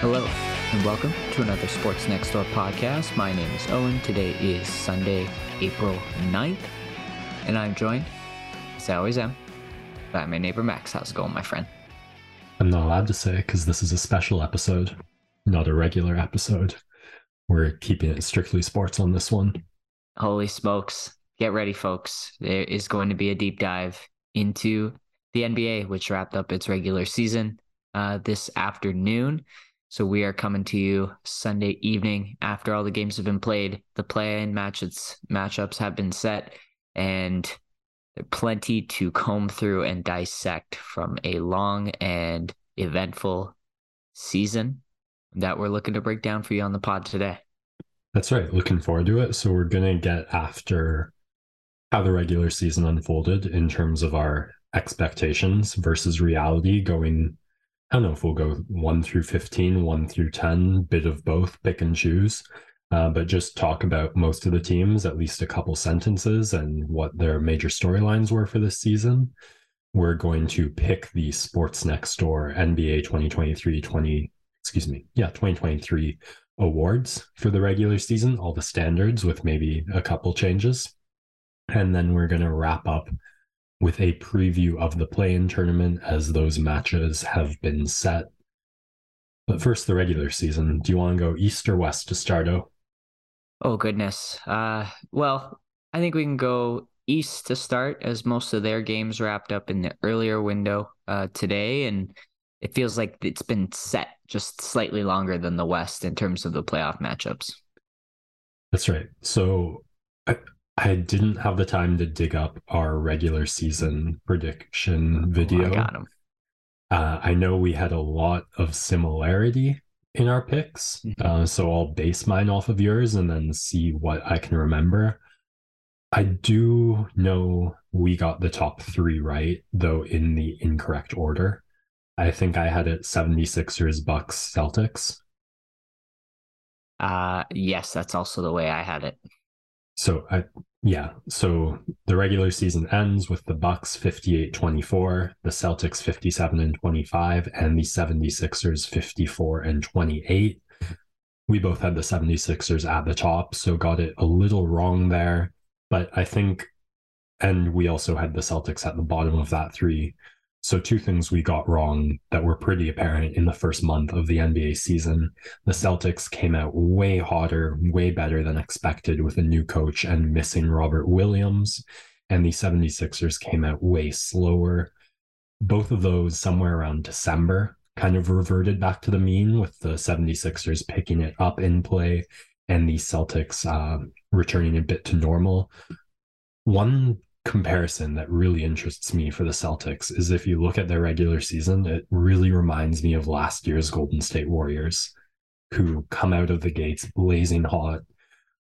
Hello, and welcome to another Sports Next Door podcast. My name is Owen. Today is Sunday, April 9th, and I'm joined, as I always am, by my neighbor Max. How's it going, my friend? I'm not allowed to say because this is a special episode, not a regular episode. We're keeping it strictly sports on this one. Holy smokes. Get ready, folks. There is going to be a deep dive into the NBA, which wrapped up its regular season uh, this afternoon. So we are coming to you Sunday evening after all the games have been played. The play-in matches matchups have been set, and plenty to comb through and dissect from a long and eventful season that we're looking to break down for you on the pod today. That's right. Looking forward to it. So we're gonna get after how the regular season unfolded in terms of our expectations versus reality going I don't know if we'll go one through 15, one through 10, bit of both, pick and choose. Uh, but just talk about most of the teams, at least a couple sentences, and what their major storylines were for this season. We're going to pick the Sports Next Door NBA 2023 20, excuse me, yeah, 2023 awards for the regular season, all the standards with maybe a couple changes. And then we're going to wrap up with a preview of the play in tournament as those matches have been set. But first, the regular season. Do you want to go east or west to start? Oh, oh goodness. Uh, well, I think we can go east to start as most of their games wrapped up in the earlier window uh, today. And it feels like it's been set just slightly longer than the west in terms of the playoff matchups. That's right. So I, I didn't have the time to dig up our regular season prediction video. Oh, I got him. Uh, I know we had a lot of similarity in our picks, mm-hmm. uh, so I'll base mine off of yours and then see what I can remember. I do know we got the top three right, though in the incorrect order. I think I had it 76ers, Bucks, Celtics. Uh yes, that's also the way I had it. So I yeah. So the regular season ends with the Bucks 58-24, the Celtics 57 and 25, and the 76ers 54 and 28. We both had the 76ers at the top, so got it a little wrong there. But I think and we also had the Celtics at the bottom of that three. So, two things we got wrong that were pretty apparent in the first month of the NBA season. The Celtics came out way hotter, way better than expected with a new coach and missing Robert Williams. And the 76ers came out way slower. Both of those, somewhere around December, kind of reverted back to the mean with the 76ers picking it up in play and the Celtics uh, returning a bit to normal. One comparison that really interests me for the Celtics is if you look at their regular season, it really reminds me of last year's Golden State Warriors, who come out of the gates blazing hot,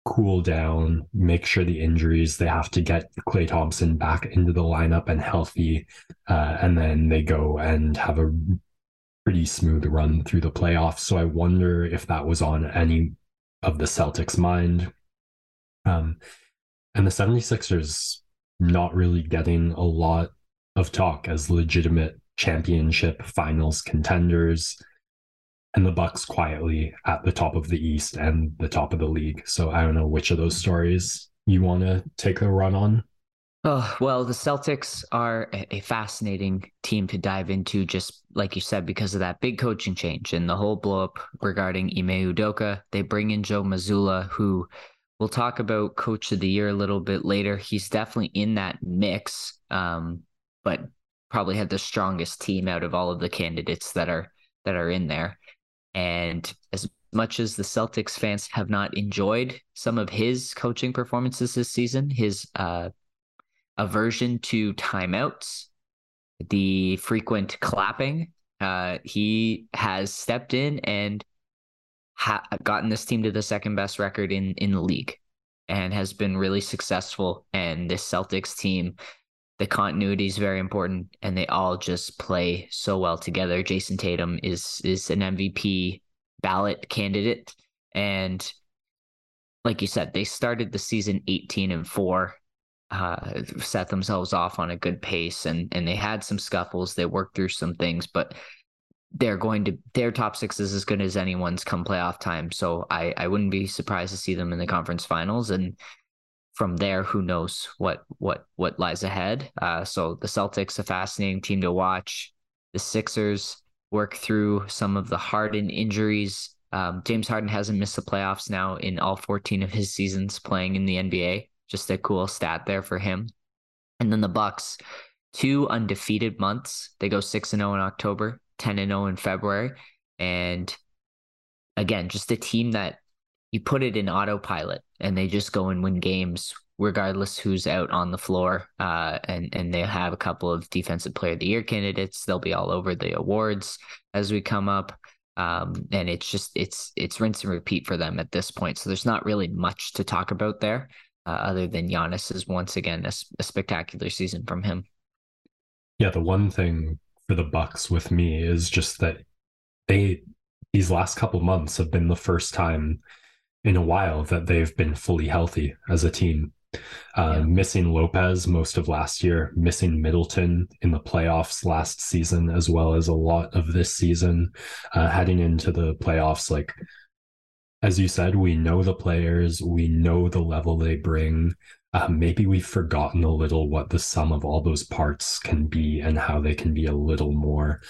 cool down, make sure the injuries, they have to get Klay Thompson back into the lineup and healthy. Uh, and then they go and have a pretty smooth run through the playoffs. So I wonder if that was on any of the Celtics' mind. Um, and the 76ers not really getting a lot of talk as legitimate championship finals contenders. And the bucks quietly at the top of the east and the top of the league. So i don't know which of those stories you want to take a run on. Oh well the celtics are a fascinating team to dive into just like you said because of that big coaching change and the whole blowup regarding ime udoka. They bring in joe mazzulla who We'll talk about coach of the year a little bit later. He's definitely in that mix, um, but probably had the strongest team out of all of the candidates that are that are in there. And as much as the Celtics fans have not enjoyed some of his coaching performances this season, his uh, aversion to timeouts, the frequent clapping, uh, he has stepped in and ha- gotten this team to the second best record in in the league and has been really successful. And this Celtics team, the continuity is very important, and they all just play so well together. Jayson Tatum is is an MVP ballot candidate, and like you said, they started the season eighteen and four. Uh, set themselves off on a good pace and and they had some scuffles they worked through some things but they're going to their top six is as good as anyone's come playoff time. So I I wouldn't be surprised to see them in the conference finals and from there who knows what what what lies ahead. Uh, so the Celtics a fascinating team to watch. The Sixers work through some of the Harden injuries. Um, James Harden hasn't missed the playoffs now in all 14 of his seasons playing in the NBA. Just a cool stat there for him. And then the Bucks, two undefeated months. They go 6 and 0 in October, 10 and 0 in February. And again, just a team that you put it in autopilot and they just go and win games regardless who's out on the floor. Uh, and and they have a couple of defensive player of the year candidates. They'll be all over the awards as we come up. Um, and it's just it's it's rinse and repeat for them at this point. So there's not really much to talk about there, uh, other than Giannis is once again a, a spectacular season from him. Yeah, the one thing for the Bucks with me is just that they these last couple months have been the first time in a while that they've been fully healthy as a team. Uh, yeah. Missing Lopez most of last year, missing Middleton in the playoffs last season, as well as a lot of this season. Uh, heading into the playoffs, like as you said, we know the players, we know the level they bring. Uh, maybe we've forgotten a little what the sum of all those parts can be and how they can be a little more.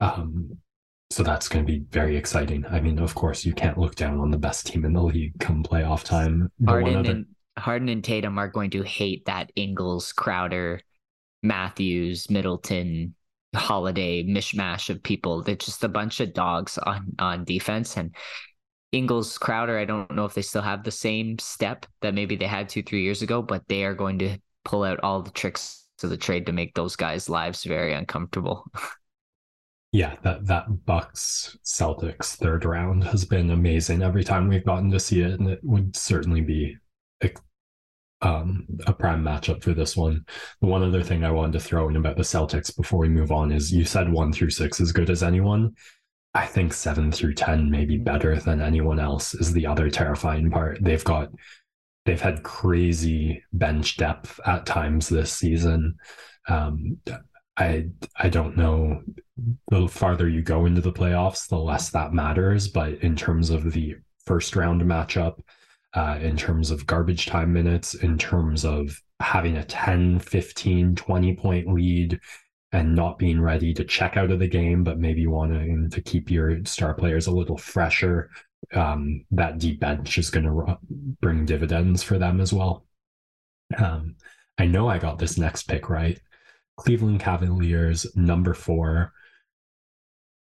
Um, so that's going to be very exciting. I mean, of course, you can't look down on the best team in the league come playoff time. Harden other... and Harden and Tatum are going to hate that Ingles, Crowder, Matthews, Middleton, Holiday mishmash of people. They're just a bunch of dogs on on defense and Ingles, Crowder, I don't know if they still have the same step that maybe they had two, three years ago, but they are going to pull out all the tricks to the trade to make those guys' lives very uncomfortable. yeah, that that Bucks Celtics third round has been amazing every time we've gotten to see it, and it would certainly be um, a prime matchup for this one. The one other thing I wanted to throw in about the Celtics before we move on is you said one through six as good as anyone. I think seven through 10 maybe better than anyone else, is the other terrifying part. They've got, they've had crazy bench depth at times this season. Um, I I don't know. The farther you go into the playoffs, the less that matters. But in terms of the first round matchup, uh, in terms of garbage time minutes, in terms of having a 10, 15, 20 point lead and not being ready to check out of the game, but maybe wanting to keep your star players a little fresher. Um, that deep bench is going to bring dividends for them as well. Um, I know I got this next pick right. Cleveland Cavaliers, number four.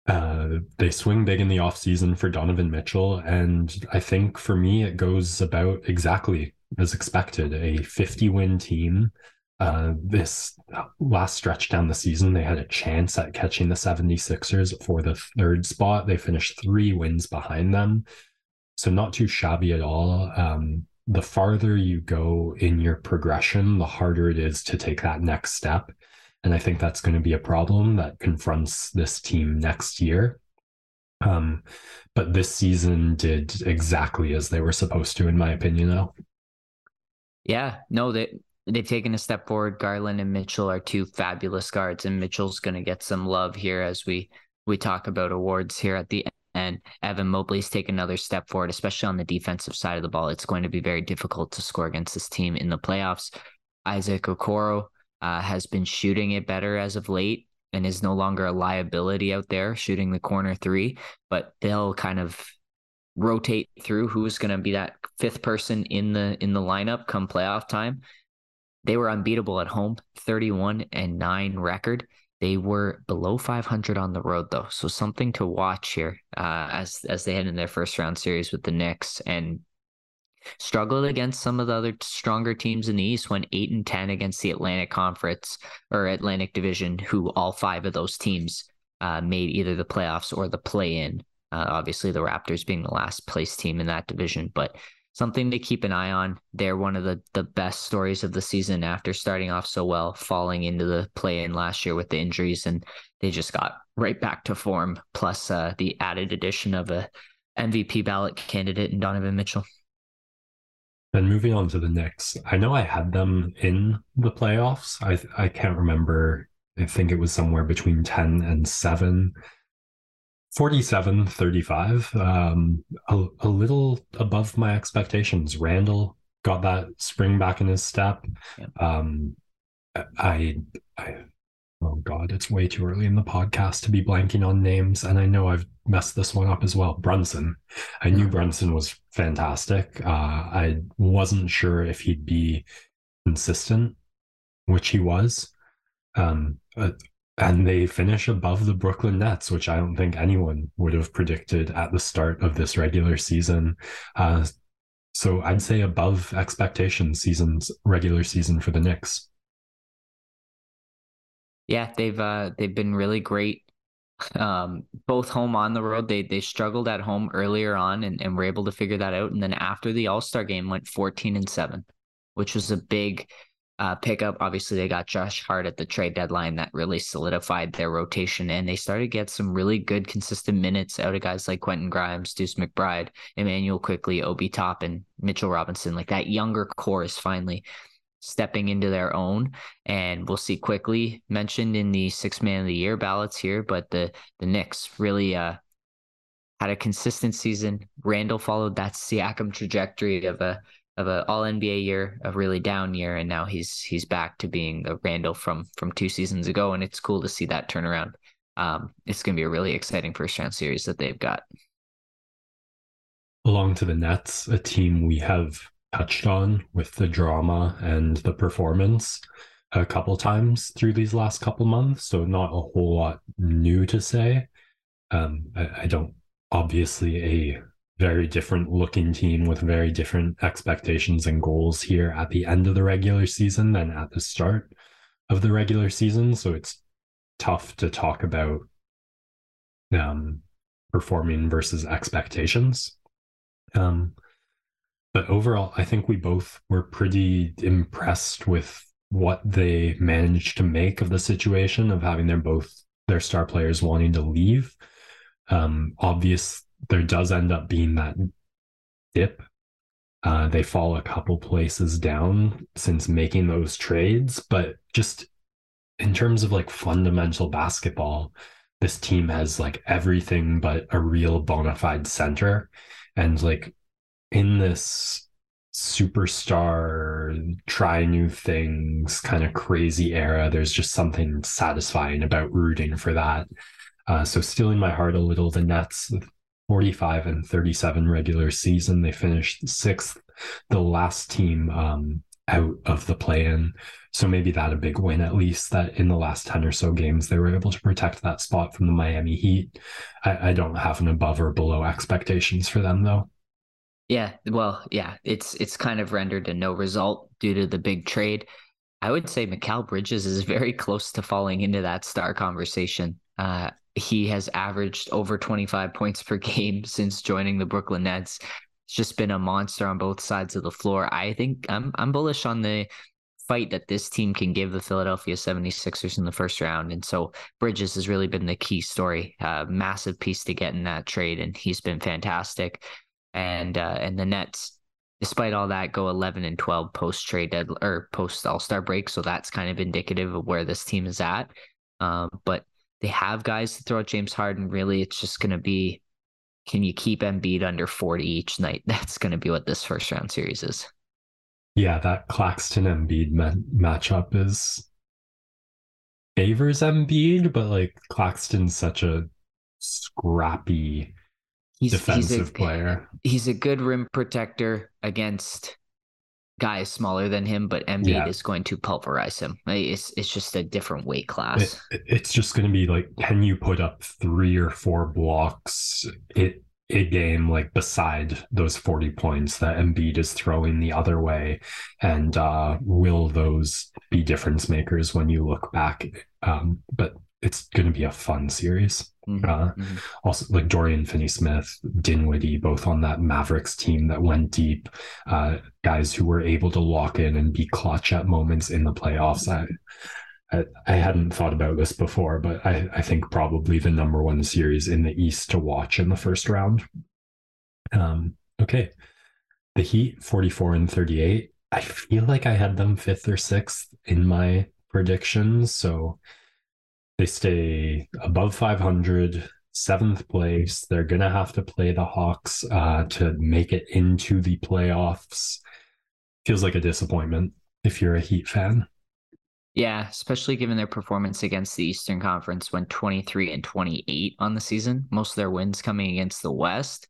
Uh, they swing big in the offseason for Donovan Mitchell. And I think for me, it goes about exactly as expected a 50 win team uh, this last stretch down the season, they had a chance at catching the 76ers for the third spot. They finished three wins behind them. So, not too shabby at all. Um, the farther you go in your progression, the harder it is to take that next step. And I think that's going to be a problem that confronts this team next year. Um, but this season did exactly as they were supposed to, in my opinion, though. Yeah, no, they they've taken a step forward. Garland and Mitchell are two fabulous guards, and Mitchell's going to get some love here as we we talk about awards here at the end. Evan Mobley's taken another step forward, especially on the defensive side of the ball. It's going to be very difficult to score against this team in the playoffs. Isaac Okoro uh, has been shooting it better as of late and is no longer a liability out there shooting the corner three, but they'll kind of rotate through who's going to be that fifth person in the in the lineup come playoff time they were unbeatable at home, 31 and 9 record. They were below 500 on the road though, so something to watch here uh, as as they head in their first round series with the Knicks and struggled against some of the other stronger teams in the East. Went eight and 10 against the Atlantic Conference or Atlantic Division, who all five of those teams uh, made either the playoffs or the play in. Uh, obviously, the Raptors being the last place team in that division, but something to keep an eye on. They're one of the the best stories of the season after starting off so well, falling into the play in last year with the injuries, and they just got right back to form. Plus uh, the added addition of a MVP ballot candidate in Donovan Mitchell. And moving on to the Knicks, I know I had them in the playoffs. I I can't remember. I think it was somewhere between ten and seven. 47 35 um a, a little above my expectations. Randle got that spring back in his step. Yeah. um i i oh god it's way too early in the podcast to be blanking on names and i know i've messed this one up as well. Brunson. I knew mm-hmm. brunson was fantastic. Uh i wasn't sure if he'd be consistent which he was. Um and they finish above the Brooklyn Nets, which I don't think anyone would have predicted at the start of this regular season. Uh, so I'd say above expectation seasons regular season for the Knicks. Yeah, they've uh, they've been really great. Um, both home on the road. They they struggled at home earlier on and, and were able to figure that out. And then after the All Star game, went fourteen and seven, which was a big uh, pickup. Obviously, they got Josh Hart at the trade deadline that really solidified their rotation, and they started to get some really good, consistent minutes out of guys like Quentin Grimes, Deuce McBride, Immanuel Quickley, Obi Toppin, Mitchell Robinson. Like that younger core is finally stepping into their own, and we'll see Quickley mentioned in the six man of the year ballots here. But the the Knicks really uh, had a consistent season. Randle followed that Siakam trajectory of a of an All NBA year, a really down year, and now he's he's back to being the Randle from from two seasons ago, and it's cool to see that turnaround. Um, it's going to be a really exciting first round series that they've got. Along to the Nets, a team we have touched on with the drama and the performance a couple times through these last couple months, so not a whole lot new to say. Um, I, I don't obviously a very different looking team with very different expectations and goals here at the end of the regular season than at the start of the regular season. So it's tough to talk about um, performing versus expectations. Um, but overall, I think we both were pretty impressed with what they managed to make of the situation of having their both their star players wanting to leave. Um, obvious there does end up being that dip. Uh, they fall a couple places down since making those trades, but just in terms of like fundamental basketball, this team has like everything but a real bona fide center. And like in this superstar, try new things kind of crazy era, there's just something satisfying about rooting for that. Uh, so, stealing my heart a little, the Nets 45 and 37 regular season. They finished sixth, the last team um, out of the play in. So maybe that a big win, at least that in the last 10 or so games, they were able to protect that spot from the Miami Heat. I, I don't have an above or below expectations for them, though. Yeah, well, yeah, it's it's kind of rendered a no result due to the big trade. I would say Mikal Bridges is very close to falling into that star conversation. Uh, he has averaged over 25 points per game since joining the Brooklyn Nets. It's just been a monster on both sides of the floor. I think I'm I'm bullish on the fight that this team can give the Philadelphia 76ers in the first round. And so Bridges has really been the key story, uh, massive piece to get in that trade. And he's been fantastic. And, uh, and the Nets, despite all that, go 11 and 12 post trade dead or post All Star break. So that's kind of indicative of where this team is at. Um, but they have guys to throw at James Harden. Really, it's just going to be can you keep Embiid under 40 each night? That's going to be what this first round series is. Yeah, that Claxton Embiid ma- matchup is favors Embiid, but like Claxton's such a scrappy he's, defensive he's a, player. He's a good rim protector against guys smaller than him, but Embiid yeah. is going to pulverize him. It's it's just a different weight class. It, it's just going to be like, can you put up three or four blocks it a game like beside those 40 points that Embiid is throwing the other way? And uh, will those be difference makers when you look back? Um, but it's going to be a fun series. Mm-hmm. Uh, mm-hmm. Also, like Dorian Finney-Smith, Dinwiddie, both on that Mavericks team that went deep. Uh, guys who were able to lock in and be clutch at moments in the playoffs. I, I, I hadn't thought about this before, but I, I think probably the number one series in the East to watch in the first round. Um, okay, the Heat, forty-four and thirty-eight. I feel like I had them fifth or sixth in my predictions, so they stay above 500, seventh place. They're going to have to play the Hawks uh, to make it into the playoffs. Feels like a disappointment if you're a Heat fan. Yeah, especially given their performance against the Eastern Conference, went 23 and 28 on the season, most of their wins coming against the West.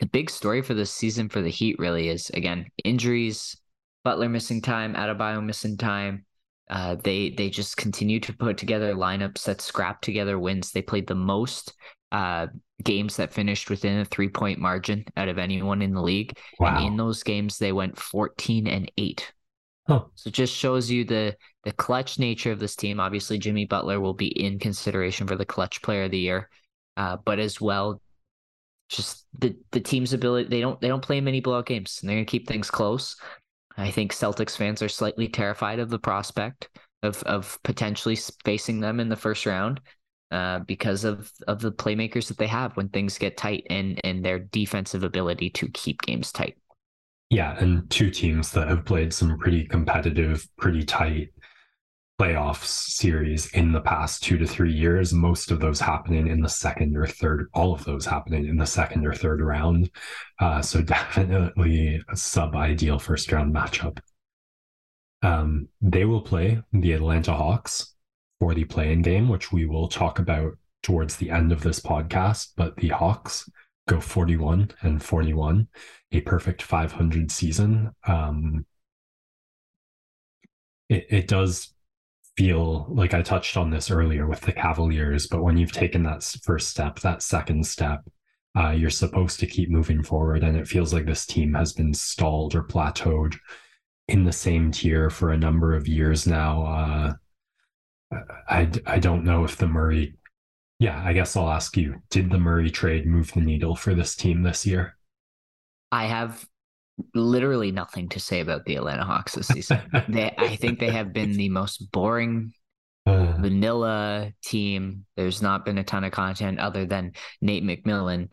The big story for this season for the Heat really is again injuries, Butler missing time, Adebayo missing time. Uh, they they just continue to put together lineups that scrap together wins. They played the most uh, games that finished within a three point margin out of anyone in the league. Wow. And in those games, they went 14 and eight. Huh. So it just shows you the the clutch nature of this team. Obviously, Jimmy Butler will be in consideration for the clutch player of the year, uh, but as well, just the the team's ability. They don't they don't play many blowout games, and they're gonna keep things close. I think Celtics fans are slightly terrified of the prospect of of potentially facing them in the first round uh, because of of the playmakers that they have when things get tight and and their defensive ability to keep games tight. Yeah, and two teams that have played some pretty competitive, pretty tight playoffs series in the past two to three years. Most of those happening in the second or third, all of those happening in the second or third round. Uh, so definitely a sub ideal first round matchup. Um, they will play the Atlanta Hawks for the play-in game, which we will talk about towards the end of this podcast. But the Hawks go 41 and 41, a perfect 500 season. Um, it, it does feel like I touched on this earlier with the Cavaliers, but when you've taken that first step, that second step, uh, you're supposed to keep moving forward. And it feels like this team has been stalled or plateaued in the same tier for a number of years now. Uh, I, I don't know if the Murray, yeah, I guess I'll ask you, did the Murray trade move the needle for this team this year? I have literally nothing to say about the Atlanta Hawks this season. they, I think they have been the most boring uh, vanilla team. There's not been a ton of content other than Nate McMillan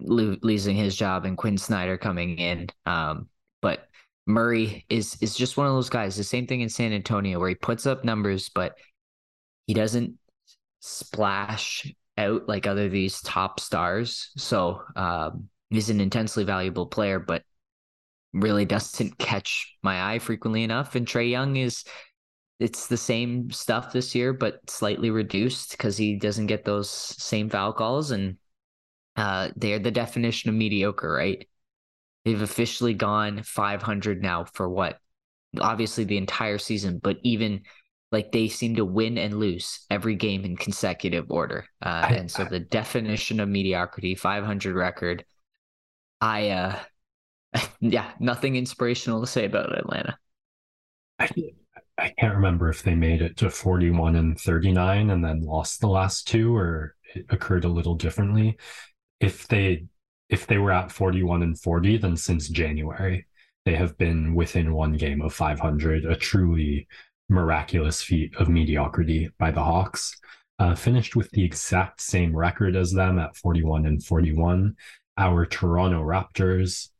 lo- losing his job and Quinn Snyder coming in. Um, but Murray is is just one of those guys. The same thing in San Antonio where he puts up numbers, but he doesn't splash out like other these top stars. So um, he's an intensely valuable player, but really doesn't catch my eye frequently enough. And Trae Young is it's the same stuff this year, but slightly reduced because he doesn't get those same foul calls. And uh, they're the definition of mediocre, right? They've officially gone 500 now for what? Obviously, the entire season, but even like they seem to win and lose every game in consecutive order. Uh, and so the definition of mediocrity, 500 record. I uh yeah, nothing inspirational to say about Atlanta. I, I can't remember if they made it to 41 and 39 and then lost the last two or it occurred a little differently. If they if they were at 41 and 40 then since January they have been within one game of 500, a truly miraculous feat of mediocrity by the Hawks. Uh, finished with the exact same record as them at 41 and 41. Our Toronto Raptors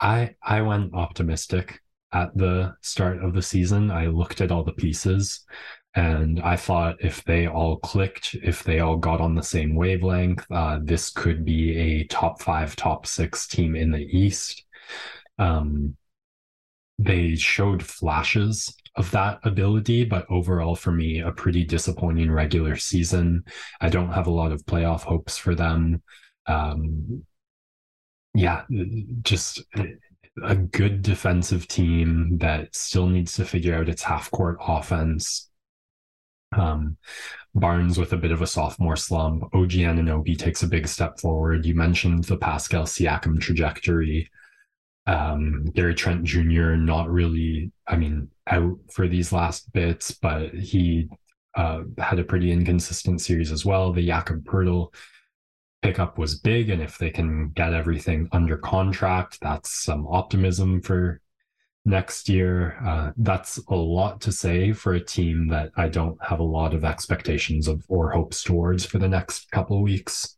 I I went optimistic at the start of the season. I looked at all the pieces and I thought if they all clicked, if they all got on the same wavelength, uh, this could be a top five, top six team in the East. Um, they showed flashes of that ability, but overall, for me, a pretty disappointing regular season. I don't have a lot of playoff hopes for them. Um, yeah, just a good defensive team that still needs to figure out its half court offense. Um, Barnes with a bit of a sophomore slump. OG Anunoby takes a big step forward. You mentioned the Pascal Siakam trajectory. Um, Gary Trent Jr. not really, I mean, out for these last bits, but he uh, had a pretty inconsistent series as well. The Jakob Poeltl pickup was big. And if they can get everything under contract, that's some optimism for next year. Uh, that's a lot to say for a team that I don't have a lot of expectations of or hopes towards for the next couple weeks.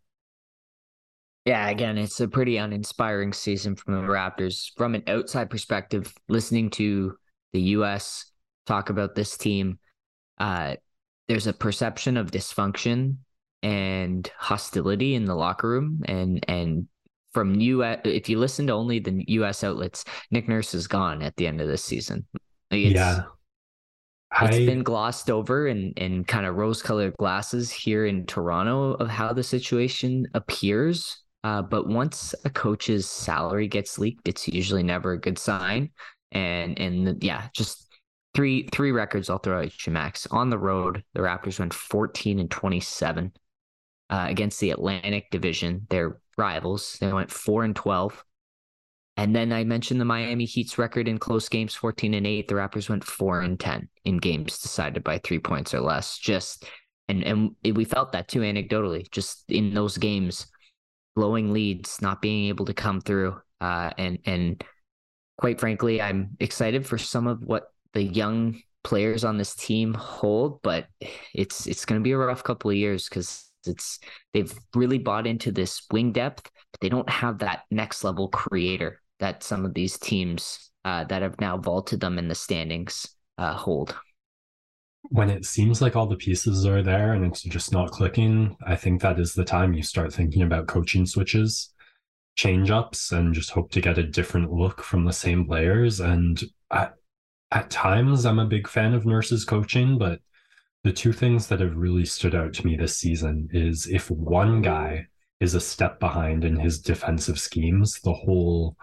Yeah, again, it's a pretty uninspiring season from the Raptors. From an outside perspective, listening to the US talk about this team, uh, there's a perception of dysfunction and hostility in the locker room and and from you if you listen to only the US outlets Nick Nurse is gone at the end of this season. It's, yeah. It's I... been glossed over in in kind of rose colored glasses here in Toronto of how the situation appears. Uh, but once a coach's salary gets leaked, it's usually never a good sign. And and yeah, just three three records I'll throw at you, Max. On the road, the Raptors went 14 and 27 uh, against the Atlantic Division, their rivals. They went four and 12. And then I mentioned the Miami Heat's record in close games, 14 and 8. The Raptors went 4 and 10 in games decided by three points or less. Just and and we felt that too anecdotally, just in those games, blowing leads, not being able to come through. Uh, and and quite frankly, I'm excited for some of what the young players on this team hold, but it's it's going to be a rough couple of years because it's they've really bought into this wing depth, but they don't have that next level creator that some of these teams uh, that have now vaulted them in the standings uh, hold. When it seems like all the pieces are there and it's just not clicking, I think that is the time you start thinking about coaching switches, change ups, and just hope to get a different look from the same players. And at, at times, I'm a big fan of Nurse's coaching, but the two things that have really stood out to me this season is if one guy is a step behind in his defensive schemes, the whole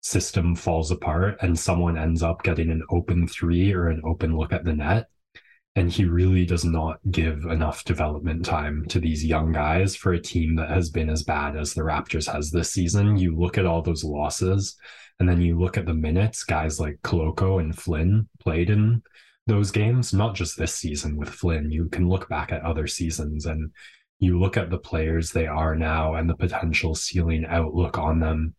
system falls apart and someone ends up getting an open three or an open look at the net. And he really does not give enough development time to these young guys for a team that has been as bad as the Raptors has this season. You look at all those losses, and then you look at the minutes guys like Koloko and Flynn played in those games, not just this season with Flynn. You can look back at other seasons and you look at the players they are now and the potential ceiling outlook on them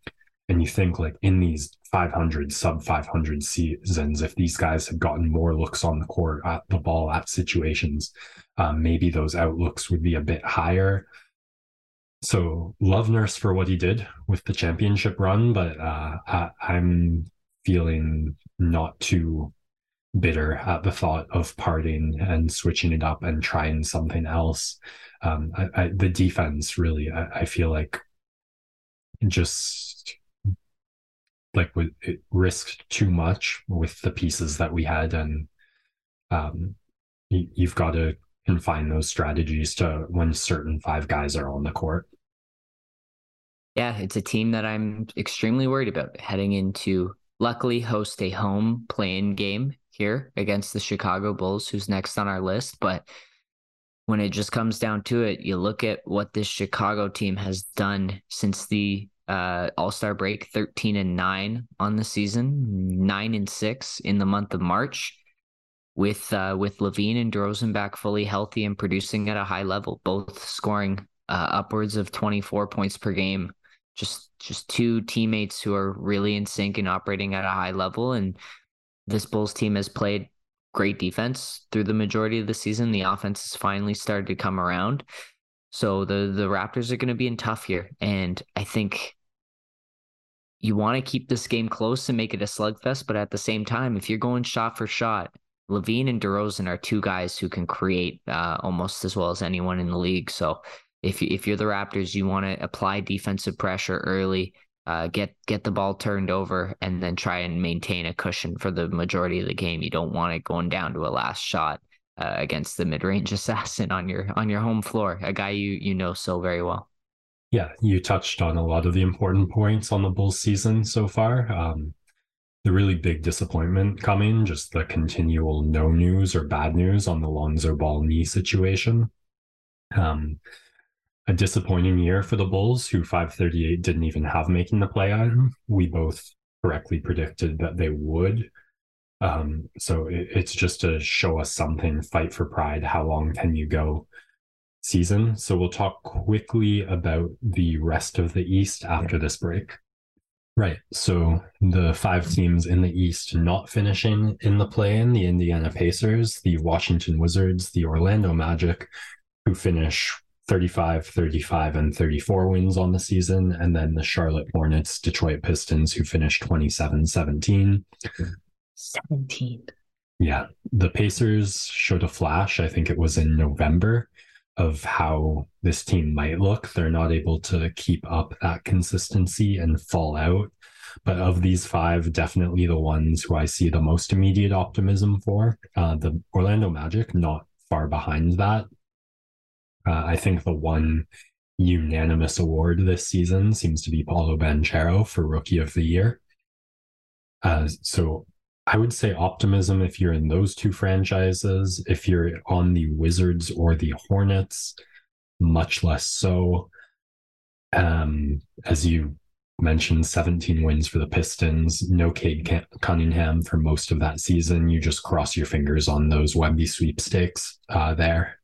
and you think like in these 500 sub 500 seasons if these guys had gotten more looks on the court at the ball at situations um, maybe those outlooks would be a bit higher so love nurse for what he did with the championship run but uh, I, i'm feeling not too bitter at the thought of parting and switching it up and trying something else. Um, I, I, the defense really I, I feel like just like with, it risked too much with the pieces that we had and um, you, you've got to confine those strategies to when certain five guys are on the court. Yeah it's a team that i'm extremely worried about heading into luckily host a home playing game here against the chicago bulls who's next on our list but when it just comes down to it you look at what this chicago team has done since the uh, All Star break, thirteen and nine on the season, nine and six in the month of March, with uh, with LaVine and DeRozan back fully healthy and producing at a high level, both scoring uh, upwards of twenty four points per game. Just just two teammates who are really in sync and operating at a high level. And this Bulls team has played great defense through the majority of the season. The offense has finally started to come around. So the the Raptors are going to be in tough here, and I think you want to keep this game close and make it a slugfest, but at the same time, if you're going shot for shot, LaVine and DeRozan are two guys who can create uh, almost as well as anyone in the league. So if you, if you're the Raptors, you want to apply defensive pressure early, uh, get get the ball turned over, and then try and maintain a cushion for the majority of the game. You don't want it going down to a last shot uh, against the mid range assassin on your on your home floor, a guy you you know so very well. Yeah, you touched on a lot of the important points on the Bulls season so far. Um, the really big disappointment coming, just the continual no news or bad news on the Lonzo Ball knee situation. Um, a disappointing year for the Bulls, who 538 didn't even have making the play on. We both correctly predicted that they would. Um, so it, it's just to show us something, fight for pride. How long can you go? season. So we'll talk quickly about the rest of the East after this break. Right. So the five teams in the East not finishing in the play in the Indiana Pacers, the Washington Wizards, the Orlando Magic, who finish 35, 35, and 34 wins on the season, and then the Charlotte Hornets, Detroit Pistons, who finished 27, 17. 17. Yeah. The Pacers showed a flash. I think it was in November of how this team might look. They're not able to keep up that consistency and fall out. But of these five, definitely the ones who I see the most immediate optimism for. Uh, the Orlando Magic, not far behind that. Uh, I think the one unanimous award this season seems to be Paolo Banchero for Rookie of the Year. Uh, so I would say optimism if you're in those two franchises. If you're on the Wizards or the Hornets, much less so. Um, as you mentioned, 17 wins for the Pistons. No Cade Cunningham for most of that season. You just cross your fingers on those Wemby sweepstakes uh, there.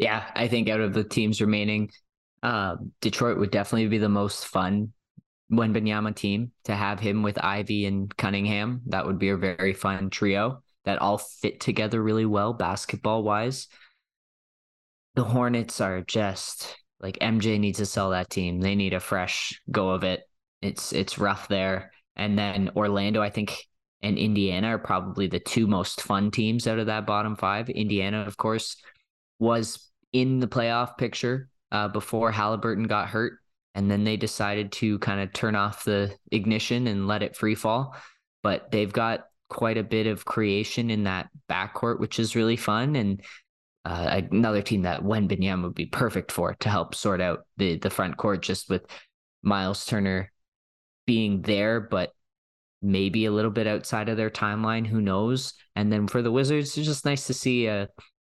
Yeah, I think out of the teams remaining, uh, Detroit would definitely be the most fun Wembanyama team to have him with Ivey and Cunningham. That would be a very fun trio that all fit together really well basketball wise. The Hornets are just like MJ needs to sell that team. They need a fresh go of it. It's it's rough there. And then Orlando, I think, and Indiana are probably the two most fun teams out of that bottom five. Indiana, of course, was in the playoff picture uh, before Halliburton got hurt and then they decided to kind of turn off the ignition and let it free fall. But they've got quite a bit of creation in that backcourt, which is really fun. And uh, another team that Wembanyama would be perfect for to help sort out the the front court, just with Miles Turner being there, but maybe a little bit outside of their timeline. Who knows? And then for the Wizards, it's just nice to see a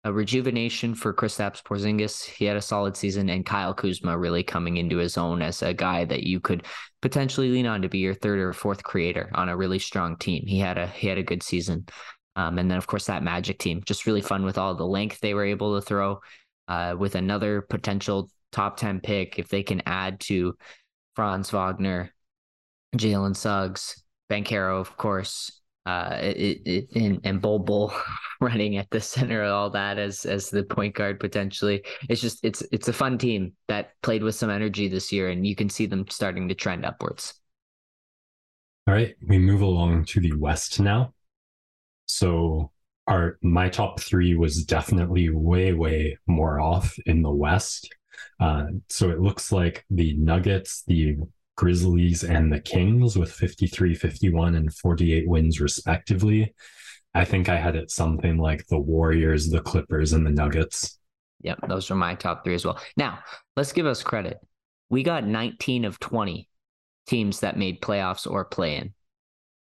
a rejuvenation for Kristaps Porzingis. He had a solid season, and Kyle Kuzma really coming into his own as a guy that you could potentially lean on to be your third or fourth creator on a really strong team. He had a he had a good season, um, and then of course that Magic team, just really fun with all the length they were able to throw, uh, with another potential top ten pick if they can add to Franz Wagner, Jalen Suggs, Banchero, of course, uh, and, and Bol Bol running at the center of all that as as the point guard potentially. It's just it's it's a fun team that played with some energy this year, and you can see them starting to trend upwards. All right, we move along to the West now. So our my top three was definitely way way more off in the West. Uh, so it looks like the Nuggets, the Grizzlies and the Kings with 53, 51, and 48 wins, respectively. I think I had it something like the Warriors, the Clippers, and the Nuggets. Yep, those are my top three as well. Now, let's give us credit. We got 19 of 20 teams that made playoffs or play in.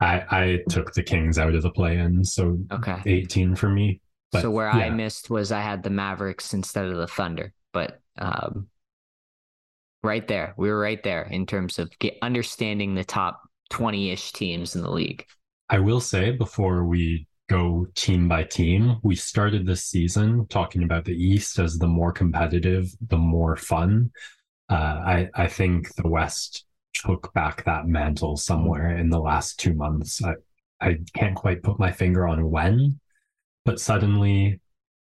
I, I took the Kings out of the play in, so okay. 18 for me. But, so where yeah. I missed was I had the Mavericks instead of the Thunder. But um, right there. We were right there in terms of get, understanding the top 20 ish teams in the league. I will say before we go team by team, we started this season talking about the East as the more competitive, the more fun. Uh, I, I think the West took back that mantle somewhere in the last two months. I, I can't quite put my finger on when, but suddenly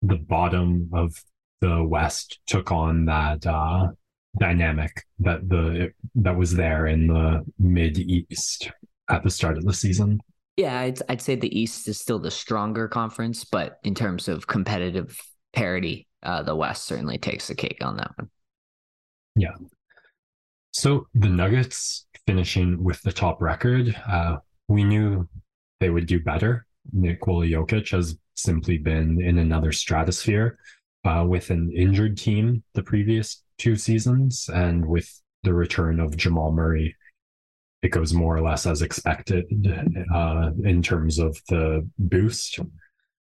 the bottom of the West took on that uh, dynamic that the that was there in the mid east at the start of the season. Yeah, I'd, I'd say the East is still the stronger conference, but in terms of competitive parity, uh, the West certainly takes the cake on that one. Yeah. So the Nuggets finishing with the top record, uh, we knew they would do better. Nikola Jokic has simply been in another stratosphere uh, with an injured team the previous two seasons, and with the return of Jamal Murray, it goes more or less as expected uh, in terms of the boost,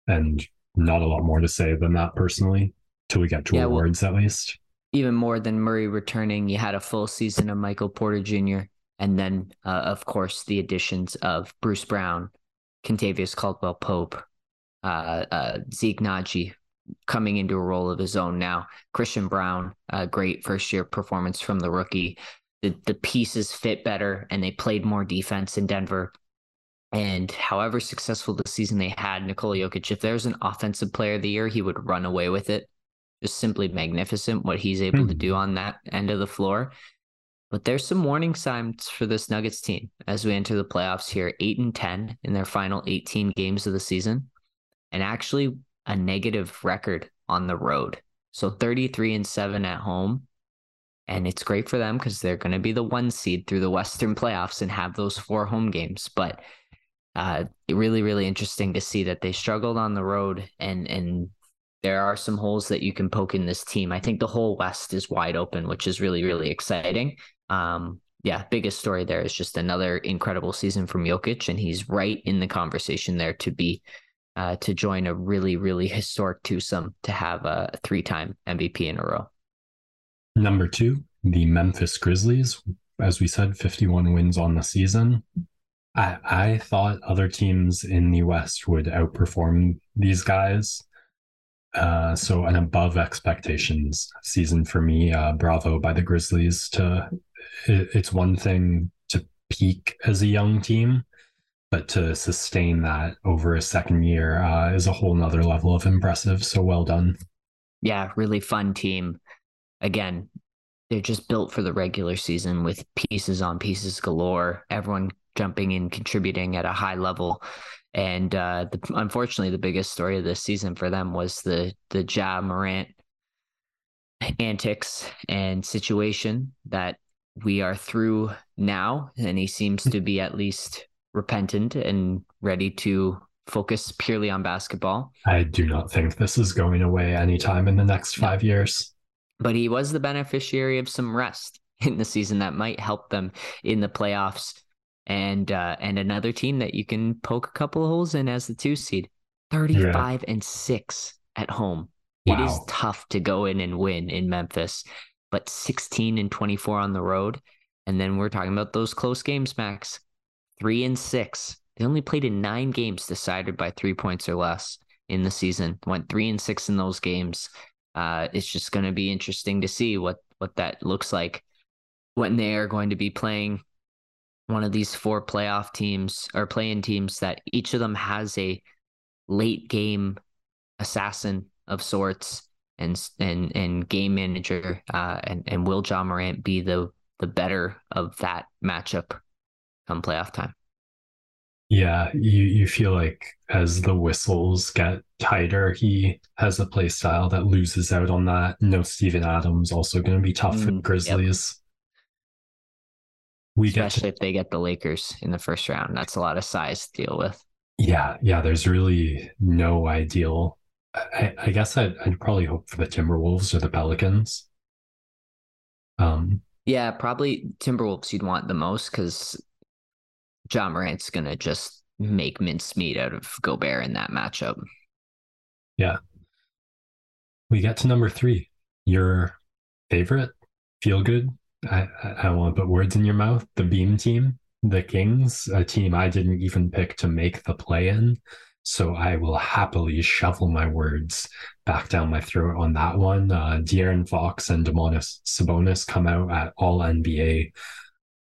and not a lot more to say than that personally, till we get to yeah, awards well, at least. Even more than Murray returning, you had a full season of Michael Porter Jr. And then, uh, of course, the additions of Bruce Brown, Kentavious Caldwell Pope, uh, uh, Zeke Nnaji, coming into a role of his own now. Christian Braun, a great first year performance from the rookie. The the pieces fit better and they played more defense in Denver. And however successful the season they had, Nikola Jokic, if there's an offensive player of the year, he would run away with it. Just simply magnificent what he's able mm-hmm. to do on that end of the floor. But there's some warning signs for this Nuggets team as we enter the playoffs here, eight and ten in their final 18 games of the season. And actually a negative record on the road. So 33 and 7 at home. And it's great for them because they're going to be the one seed through the Western playoffs and have those four home games. But uh, really, really interesting to see that they struggled on the road and and there are some holes that you can poke in this team. I think the whole West is wide open, which is really, really exciting. Um, yeah, biggest story there is just another incredible season from Jokic, and he's right in the conversation there to be uh, to join a really, really historic twosome to have a three-time MVP in a row. Number two, the Memphis Grizzlies. As we said, 51 wins on the season. I, I thought other teams in the West would outperform these guys. Uh, so an above expectations season for me. Uh, bravo by the Grizzlies. To it, it's one thing to peak as a young team, but to sustain that over a second year uh, is a whole nother level of impressive. So well done. Yeah, really fun team. Again, they're just built for the regular season with pieces on pieces galore. Everyone jumping in, contributing at a high level. And uh, the, unfortunately, the biggest story of this season for them was the the Ja Morant antics and situation that we are through now, and he seems to be at least repentant and ready to focus purely on basketball. I do not think this is going away anytime in the next five years. But he was the beneficiary of some rest in the season that might help them in the playoffs and uh, and another team that you can poke a couple of holes in as the two seed. 35 yeah. and 6 at home. Wow. It is tough to go in and win in Memphis, but 16 and 24 on the road. And then we're talking about those close games, Max. 3 and 6. They only played in 9 games decided by 3 points or less in the season. Went 3 and 6 in those games. Uh, it's just going to be interesting to see what what that looks like when they are going to be playing one of these four playoff teams or playing teams that each of them has a late game assassin of sorts and and and game manager uh, and and will Ja Morant be the the better of that matchup come playoff time? Yeah, you you feel like as the whistles get tighter, he has a play style that loses out on that. No Steven Adams also going to be tough mm, for Grizzlies. Yep we especially to, if they get the Lakers in the first round. That's a lot of size to deal with. Yeah, yeah. There's really no ideal. I, I guess I'd, I'd probably hope for the Timberwolves or the Pelicans. Um. Yeah, probably Timberwolves. You'd want the most because Ja Morant's gonna just make mincemeat out of Gobert in that matchup. Yeah. We get to number three. Your favorite feel good I, I want to put words in your mouth. The Beam team, the Kings, a team I didn't even pick to make the play in. So I will happily shuffle my words back down my throat on that one. Uh, De'Aaron Fox and Domantas Sabonis come out at all NBA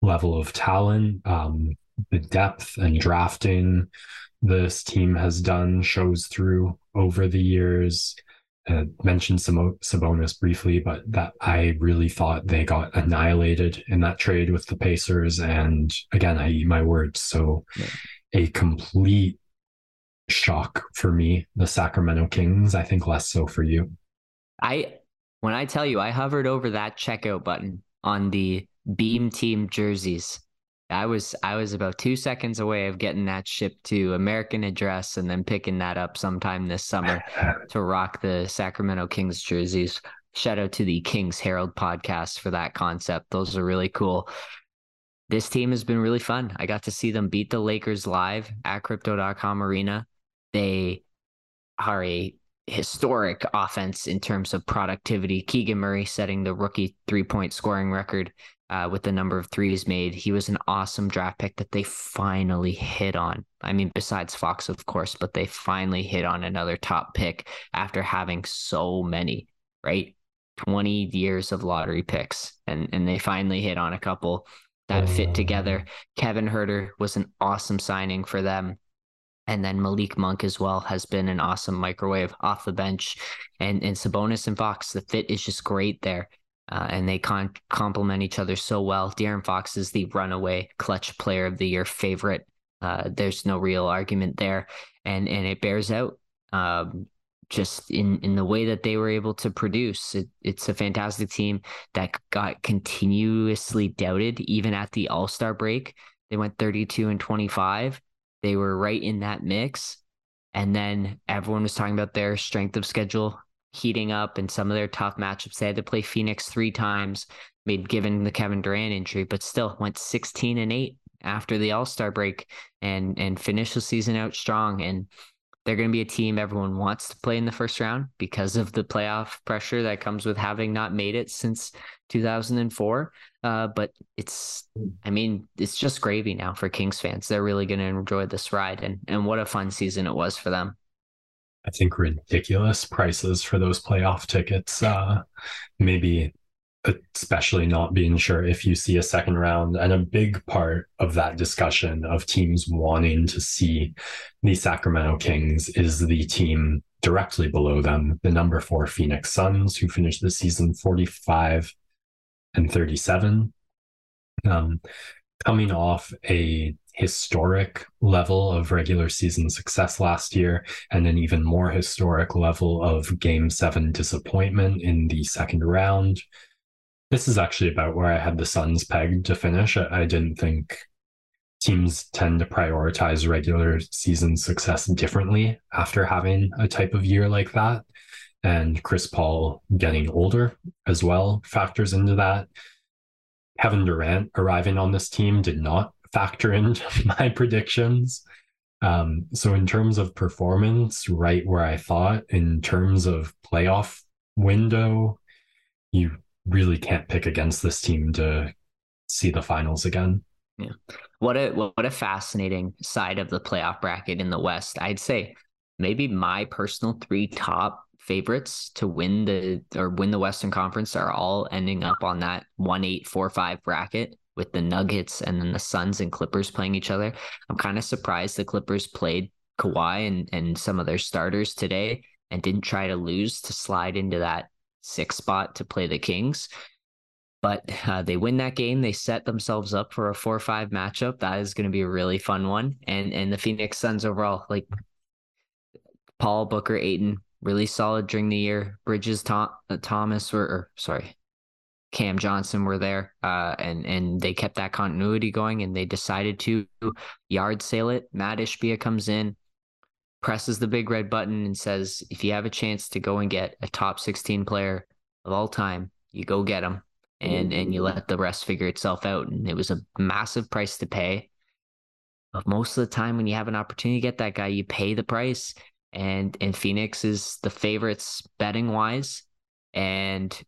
level of talent. Um, the depth and drafting this team has done shows through over the years uh, mentioned Sabonis briefly, but that I really thought they got annihilated in that trade with the Pacers. And again, I eat my words. So yeah. a complete shock for me, the Sacramento Kings. I think less so for you. I when I tell you I hovered over that checkout button on the Beam Team jerseys I was I was about two seconds away of getting that shipped to American address and then picking that up sometime this summer to rock the Sacramento Kings jerseys. Shout out to the Kings Herald podcast for that concept. Those are really cool. This team has been really fun. I got to see them beat the Lakers live at crypto.com arena. They are a historic offense in terms of productivity. Keegan Murray setting the rookie three point scoring record uh, with the number of threes made. He was an awesome draft pick that they finally hit on. I mean, besides Fox, of course, but they finally hit on another top pick after having so many, right? 20 years of lottery picks. And, and they finally hit on a couple that fit together. Kevin Huerter was an awesome signing for them. And then Malik Monk as well has been an awesome microwave off the bench. And and Sabonis and Fox, the fit is just great there. Uh, and they con- complement each other so well. De'Aaron Fox is the runaway clutch player of the year favorite. Uh, there's no real argument there, and and it bears out. Um, just in in the way that they were able to produce. It, it's a fantastic team that got continuously doubted even at the All Star break. They went 32 and 25. They were right in that mix. And then everyone was talking about their strength of schedule heating up and some of their tough matchups. They had to play Phoenix three times, made given the Kevin Durant injury, but still went 16 and 8 after the All-Star break and and finished the season out strong. And they're going to be a team everyone wants to play in the first round because of the playoff pressure that comes with having not made it since 2004. Uh, but it's, I mean, it's just gravy now for Kings fans. They're really going to enjoy this ride, and and what a fun season it was for them. I think ridiculous prices for those playoff tickets. Uh, maybe especially not being sure if you see a second round. And a big part of that discussion of teams wanting to see the Sacramento Kings is the team directly below them, the number four Phoenix Suns, who finished the season 45 and 37. Um, coming off a historic level of regular season success last year and an even more historic level of game seven disappointment in the second round this is actually about where I had the Suns pegged to finish. I, I didn't think teams tend to prioritize regular season success differently after having a type of year like that. And Chris Paul getting older as well factors into that. Kevin Durant arriving on this team did not factor into my predictions. Um, so, in terms of performance, right where I thought, in terms of playoff window, you really can't pick against this team to see the finals again. Yeah. What a what a fascinating side of the playoff bracket in the West. I'd say maybe my personal three top favorites to win the or win the Western Conference are all ending up on that one eight four five bracket with the Nuggets and then the Suns and Clippers playing each other. I'm kind of surprised the Clippers played Kawhi and, and some of their starters today and didn't try to lose to slide into that six spot to play the Kings. But uh, they win that game. They set themselves up for a four-five matchup. That is going to be a really fun one. And and the Phoenix Suns overall, like Paul Booker, Ayton, really solid during the year. Bridges, Tom, Thomas, were or, sorry, Cam Johnson were there, uh, and and they kept that continuity going, and they decided to yard sale it. Mat Ishbia comes in, presses the big red button and says, if you have a chance to go and get a top 16 player of all time, you go get him and and you let the rest figure itself out. And it was a massive price to pay. But most of the time when you have an opportunity to get that guy, you pay the price. And and Phoenix is the favorites betting wise. And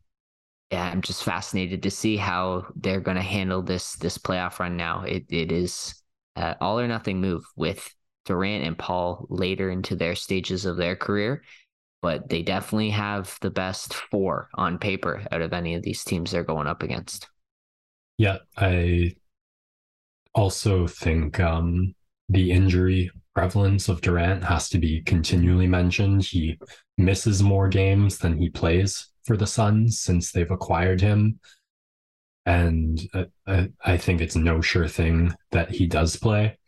yeah, I'm just fascinated to see how they're going to handle this this playoff run now. It it is uh, all or nothing move with Durant and Paul later into their stages of their career, but they definitely have the best four on paper out of any of these teams they're going up against. Yeah, I also think um, the injury prevalence of Durant has to be continually mentioned. He misses more games than he plays for the Suns since they've acquired him. And uh, uh I think it's no sure thing that he does play.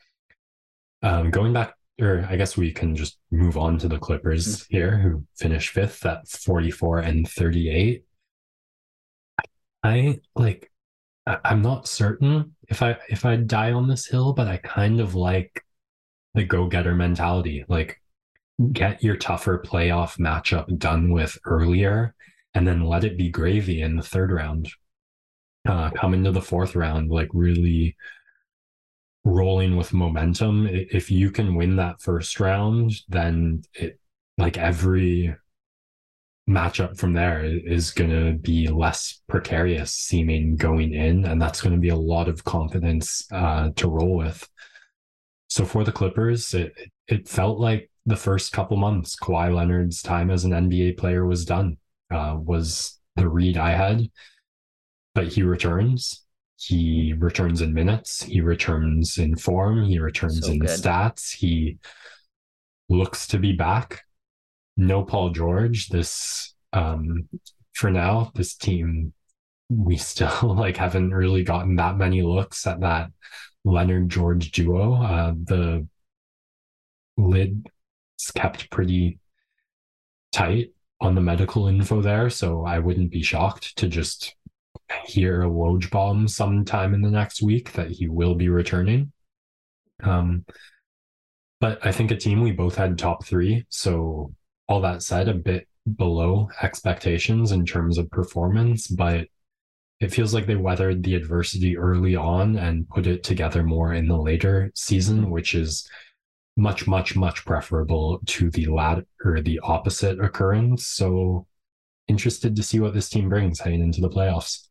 Um, going back, or I guess we can just move on to the Clippers mm-hmm. here, who finished fifth at 44 and 38. I like, I'm not certain if I if I die on this hill, but I kind of like the go-getter mentality. Like, get your tougher playoff matchup done with earlier, and then let it be gravy in the third round. Uh, come into the fourth round, like really rolling with momentum. If you can win that first round, then it like every matchup from there is going to be less precarious seeming going in and that's going to be a lot of confidence uh, to roll with so for the clippers it it felt like the first couple months Kawhi Leonard's time as an NBA player was done uh, was the read I had but he returns he returns in minutes, he returns in form, he returns so in good. stats. He looks to be back. No Paul George. This um for now, this team we still like haven't really gotten that many looks at that Leonard George duo. Uh, the lid is kept pretty tight on the medical info there, so I wouldn't be shocked to just hear a Woj bomb sometime in the next week that he will be returning. Um, but I think a team we both had top three. So all that said, a bit below expectations in terms of performance, but it feels like they weathered the adversity early on and put it together more in the later season, which is much, much, much preferable to the latter or the opposite occurrence. So interested to see what this team brings heading into the playoffs.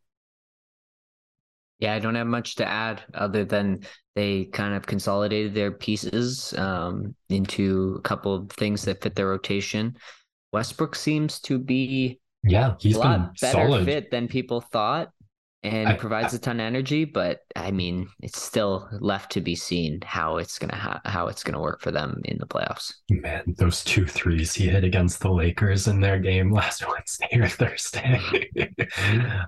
Yeah, I don't have much to add other than they kind of consolidated their pieces um, into a couple of things that fit their rotation. Westbrook seems to be yeah, he's a lot better solid. fit than people thought and I, provides I, a ton of energy. But I mean, it's still left to be seen how it's gonna ha- how it's gonna work for them in the playoffs. Man, those two threes he hit against the Lakers in their game last Wednesday or Thursday.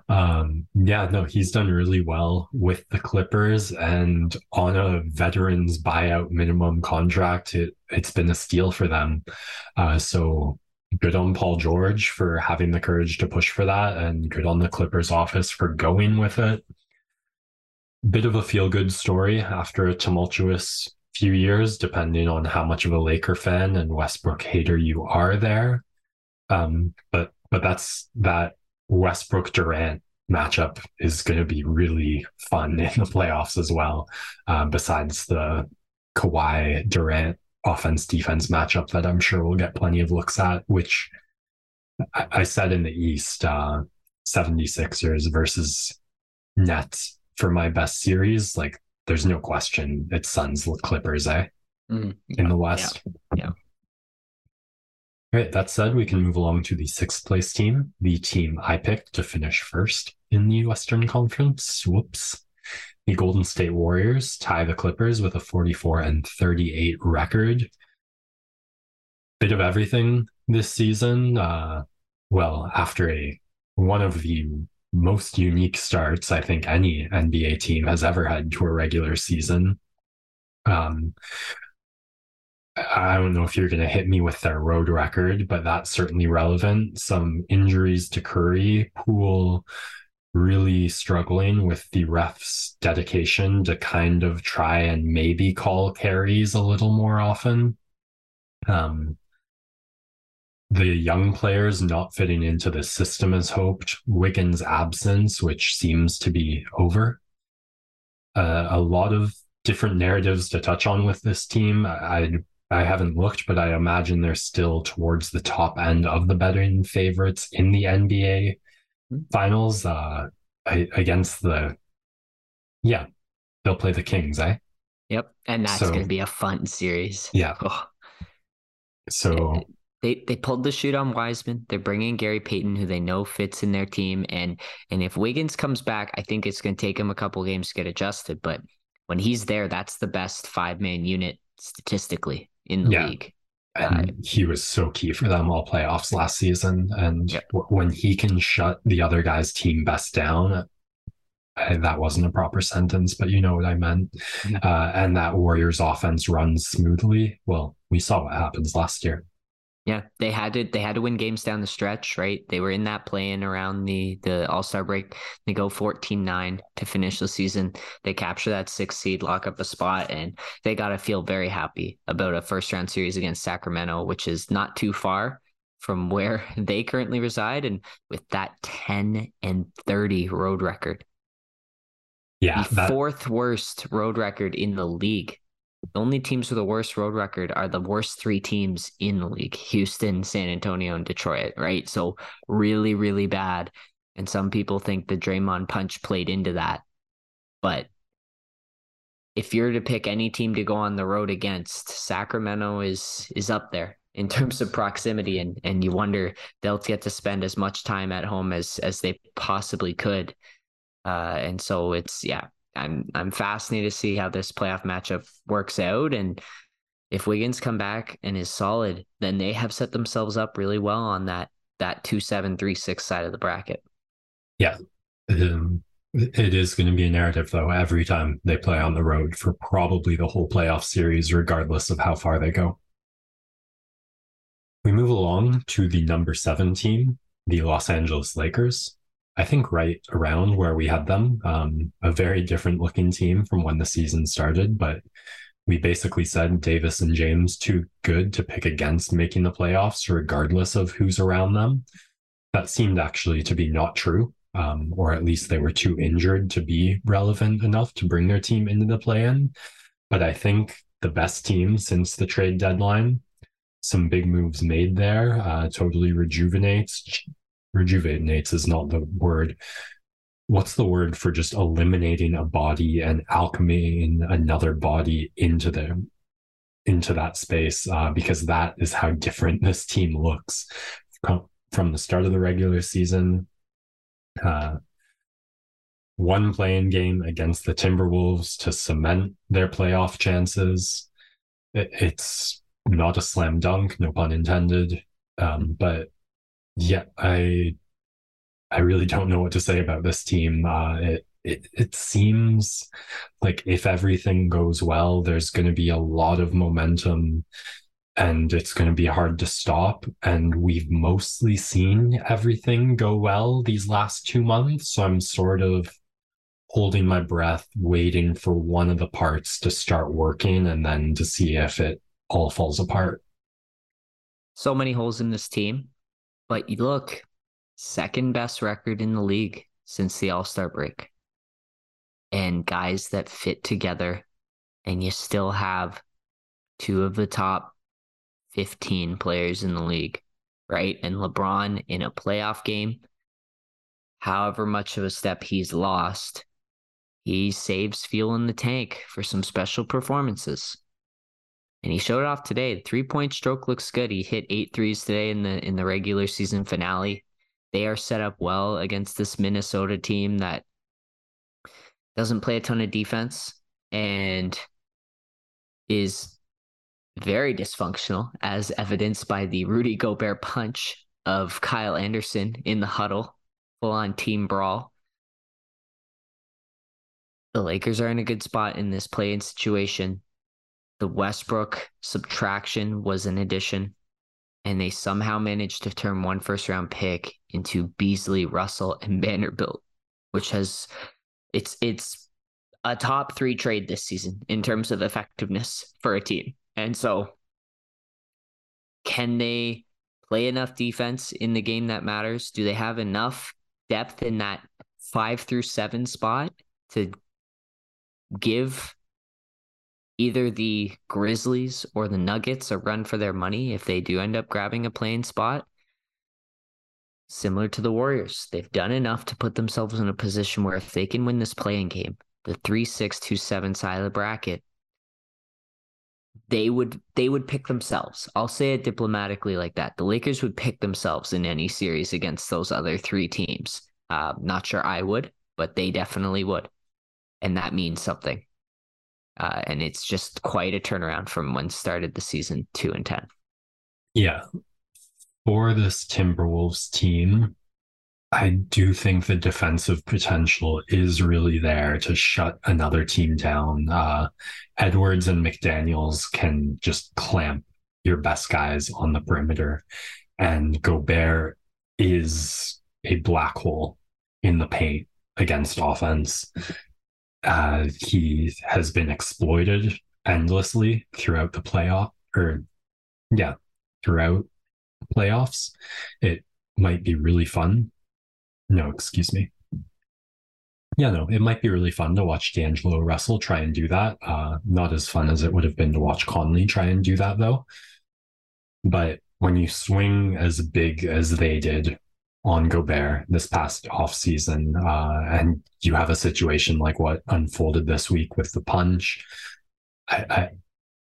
um, yeah, no, he's done really well with the Clippers and on a veterans buyout minimum contract. It it's been a steal for them. Uh, so good on Paul George for having the courage to push for that, and good on the Clippers office for going with it. Bit of a feel good story after a tumultuous few years, depending on how much of a Laker fan and Westbrook hater you are there. Um, but but that's that Westbrook Durant matchup is going to be really fun in the playoffs as well. Uh, besides the Kawhi Durant offense defense matchup that I'm sure we'll get plenty of looks at, which I, I said in the East, uh, 76ers versus Nets for my best series. Like, there's no question it's Suns Clippers, eh? Mm, yeah, in the West. Yeah. yeah. All right. That said, we can move along to the sixth place team, the team I picked to finish first in the Western Conference. Whoops. The Golden State Warriors tie the Clippers with a 44 and 38 record. Bit of everything this season. Uh, well, after a one of the most unique starts I think any NBA team has ever had to a regular season. Um, I don't know if you're going to hit me with their road record, but that's certainly relevant. Some injuries to Curry, Poole, really struggling with the ref's dedication to kind of try and maybe call carries a little more often. Um, the young players not fitting into the system as hoped, Wiggins' absence, which seems to be over. Uh, a lot of different narratives to touch on with this team. I I haven't looked, but I imagine they're still towards the top end of the betting favorites in the NBA finals uh, against the yeah they'll play the kings eh yep and that's so, going to be a fun series yeah oh. so they they pulled the chute on Wiseman. They're bringing Gary Payton, who they know fits in their team, and and if Wiggins comes back, I think it's going to take him a couple games to get adjusted. But when he's there, that's the best five man unit statistically in the yeah. league and he was so key for them all playoffs last season. And yep. w- when he can shut the other guy's team best down, I, that wasn't a proper sentence, but you know what I meant. Mm-hmm. Uh, and that Warriors offense runs smoothly. Well, we saw what happens last year. Yeah, they had to they had to win games down the stretch, right? They were in that play in around the the All Star break. They go 14-9 to finish the season. They capture that six seed, lock up a spot, and they got to feel very happy about a first round series against Sacramento, which is not too far from where they currently reside, and with that 10 and 30 road record. Yeah, the that... fourth worst road record in the league. The only teams with the worst road record are the worst three teams in the league Houston, San Antonio, and Detroit, right? So, really, really bad. And some people think the Draymond punch played into that. But if you're to pick any team to go on the road against, Sacramento is is up there in terms of proximity and and you wonder they'll get to spend as much time at home as as they possibly could. Uh, and so it's yeah, I'm I'm fascinated to see how this playoff matchup works out. And if Wiggins come back and is solid, then they have set themselves up really well on that that two seven three six side of the bracket. Yeah. Um, it is going to be a narrative though every time they play on the road for probably the whole playoff series, regardless of how far they go. We move along to the number seven team, the Los Angeles Lakers. I think right around where we had them, um, a very different looking team from when the season started, but we basically said Davis and James too good to pick against making the playoffs, regardless of who's around them. That seemed actually to be not true, um, or at least they were too injured to be relevant enough to bring their team into the play in. But I think the best team since the trade deadline, some big moves made there, uh, totally rejuvenates rejuvenates is not the word. What's the word for just eliminating a body and alchemying another body into the into that space? Uh, because that is how different this team looks from, the start of the regular season. Uh, one playing game against the Timberwolves to cement their playoff chances. It, it's not a slam dunk, no pun intended. Um, but yeah, I I really don't know what to say about this team. Uh, it it it seems like if everything goes well, there's going to be a lot of momentum, and it's going to be hard to stop. And we've mostly seen everything go well these last two months, so I'm sort of holding my breath, waiting for one of the parts to start working, and then to see if it all falls apart. So many holes in this team but you look, second best record in the league since the All Star break. And guys that fit together, and you still have two of the top 15 players in the league, right? And LeBron in a playoff game, however much of a step he's lost, he saves fuel in the tank for some special performances and he showed off today. The three point stroke looks good. He hit eight threes today in the in the regular season finale. They are set up well against this Minnesota team that doesn't play a ton of defense and is very dysfunctional, as evidenced by the Rudy Gobert punch of Kyle Anderson in the huddle, full on team brawl. The Lakers are in a good spot in this play in situation the Westbrook subtraction was an addition, and they somehow managed to turn one first round pick into Beasley, Russell, and Vanderbilt, which has it's it's a top three trade this season in terms of effectiveness for a team. And so can they play enough defense in the game that matters? Do they have enough depth in that five through seven spot to give either the Grizzlies or the Nuggets a run for their money if they do end up grabbing a playing spot. Similar to the Warriors, they've done enough to put themselves in a position where if they can win this playing game, the three six two seven side of the bracket, they would they would pick themselves. I'll say it diplomatically like that. The Lakers would pick themselves in any series against those other three teams. Uh, not sure I would, but they definitely would, and that means something. Uh, and it's just quite a turnaround from when started the season two and 10. Yeah. For this Timberwolves team, I do think the defensive potential is really there to shut another team down. Uh, Edwards and McDaniels can just clamp your best guys on the perimeter, and Gobert is a black hole in the paint against offense. Uh, he has been exploited endlessly throughout the playoff, or yeah, throughout playoffs. It might be really fun. No, excuse me. Yeah, no, it might be really fun to watch D'Angelo Russell try and do that. Uh, not as fun as it would have been to watch Conley try and do that, though. But when you swing as big as they did on Gobert this past offseason. Uh, and you have a situation like what unfolded this week with the punch. I, I,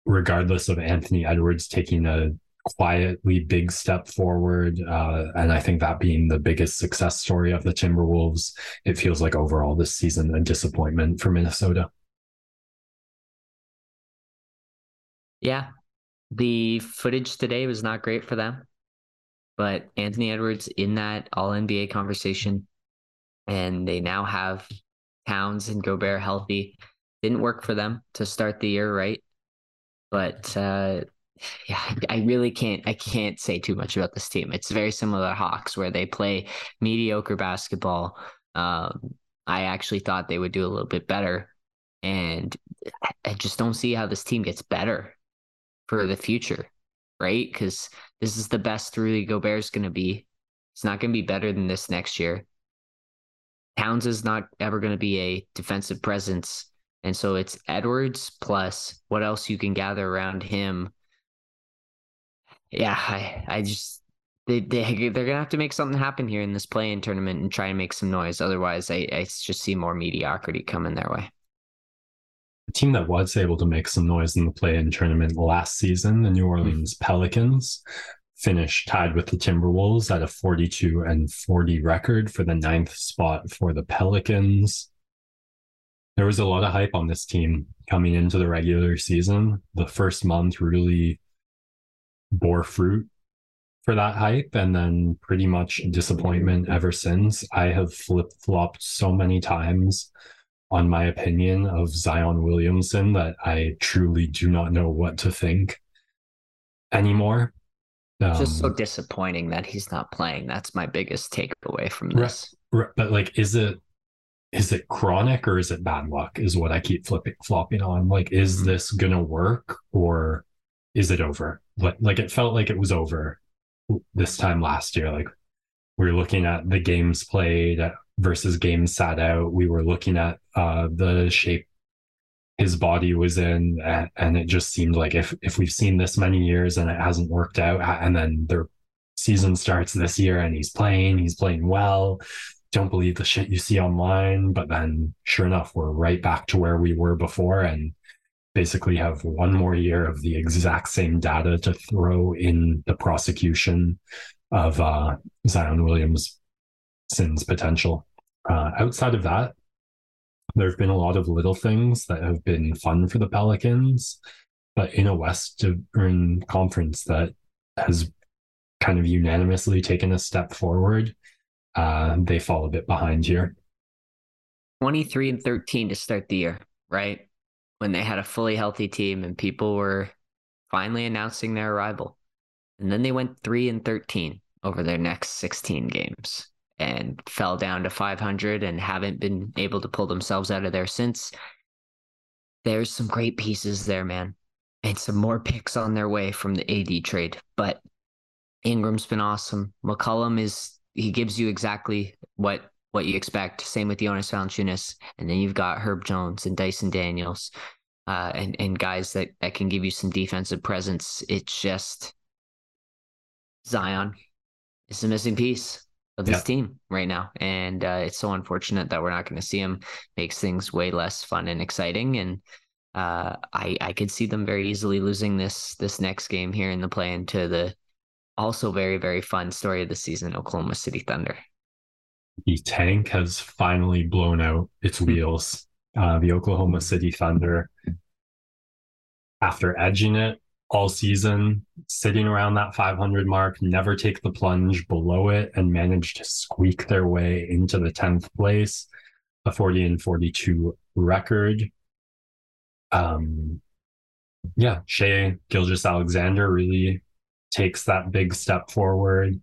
regardless of Anthony Edwards taking a quietly big step forward, uh, and I think that being the biggest success story of the Timberwolves, it feels like overall this season a disappointment for Minnesota. Yeah. The footage today was not great for them but Anthony Edwards in that all NBA conversation, and they now have Towns and Gobert healthy. Didn't work for them to start the year, right? But uh, yeah, I really can't I can't say too much about this team. It's very similar to Hawks where they play mediocre basketball. Um, I actually thought they would do a little bit better. And I just don't see how this team gets better for the future, right? Because this is the best Rudy Gobert's going to be. It's not going to be better than this next year. Towns is not ever going to be a defensive presence. And so it's Edwards plus what else you can gather around him. Yeah, I, I just they, they they're gonna have to make something happen here in this play-in tournament and try and make some noise. Otherwise, I, I just see more mediocrity coming their way. The team that was able to make some noise in the play-in tournament last season, the New Orleans mm-hmm. Pelicans, finished tied with the Timberwolves at a 42 and 40 record for the ninth spot for the Pelicans. There was a lot of hype on this team coming into the regular season. The first month really bore fruit for that hype and then pretty much disappointment ever since. I have flip flopped so many times on my opinion of Zion Williamson that I truly do not know what to think anymore. Um, just so disappointing that he's not playing. That's my biggest takeaway from this. Right, right, but like, is it is it chronic or is it bad luck? Is what I keep flipping flopping on. Like, is mm-hmm. this gonna work or is it over? Like, like it felt like it was over this time last year. Like we're looking at the games played versus games sat out. We were looking at uh, the shape his body was in, and it just seemed like if if we've seen this many years and it hasn't worked out, and then their season starts this year and he's playing, he's playing well. Don't believe the shit you see online, but then sure enough, we're right back to where we were before, and basically have one more year of the exact same data to throw in the prosecution of uh, Zion Williams' sins potential. Uh, outside of that, there have been a lot of little things that have been fun for the Pelicans, but in a Western conference that has kind of unanimously taken a step forward, uh, they fall a bit behind here. 23 and 13 to start the year, right? when they had a fully healthy team and people were finally announcing their arrival. And then they went 3 and 13 over their next 16 games and fell down to 500 and haven't been able to pull themselves out of there since. There's some great pieces there, man. And some more picks on their way from the AD trade. But Ingram's been awesome. McCollum is he gives you exactly what what you expect. Same with Jonas Valanciunas, and then you've got Herb Jones and Dyson Daniels, uh, and and guys that that can give you some defensive presence. It's just Zion is the missing piece of this yeah. team right now, and uh, it's so unfortunate that we're not going to see him. Makes things way less fun and exciting, and uh, I I could see them very easily losing this this next game here in the play into the also very very fun story of the season, Oklahoma City Thunder the tank has finally blown out its hmm. wheels. Uh, the Oklahoma City Thunder, after edging it all season, sitting around that 500 mark, never take the plunge below it, and manage to squeak their way into the 10th place, a 40 and 42 record. Um, yeah, Shai Gilgeous-Alexander really takes that big step forward.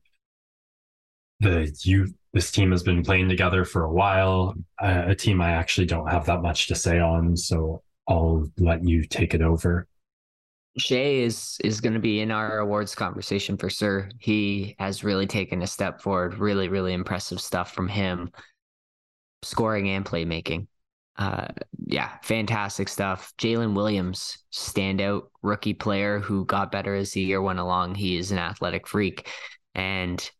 The youth this team has been playing together for a while. Uh, a team I actually don't have that much to say on, so I'll let you take it over. Shai is is going to be in our awards conversation for sure. He has really taken a step forward. Really, really impressive stuff from him, scoring and playmaking. Uh, yeah, fantastic stuff. Jalen Williams, standout rookie player who got better as the year went along. He is an athletic freak, and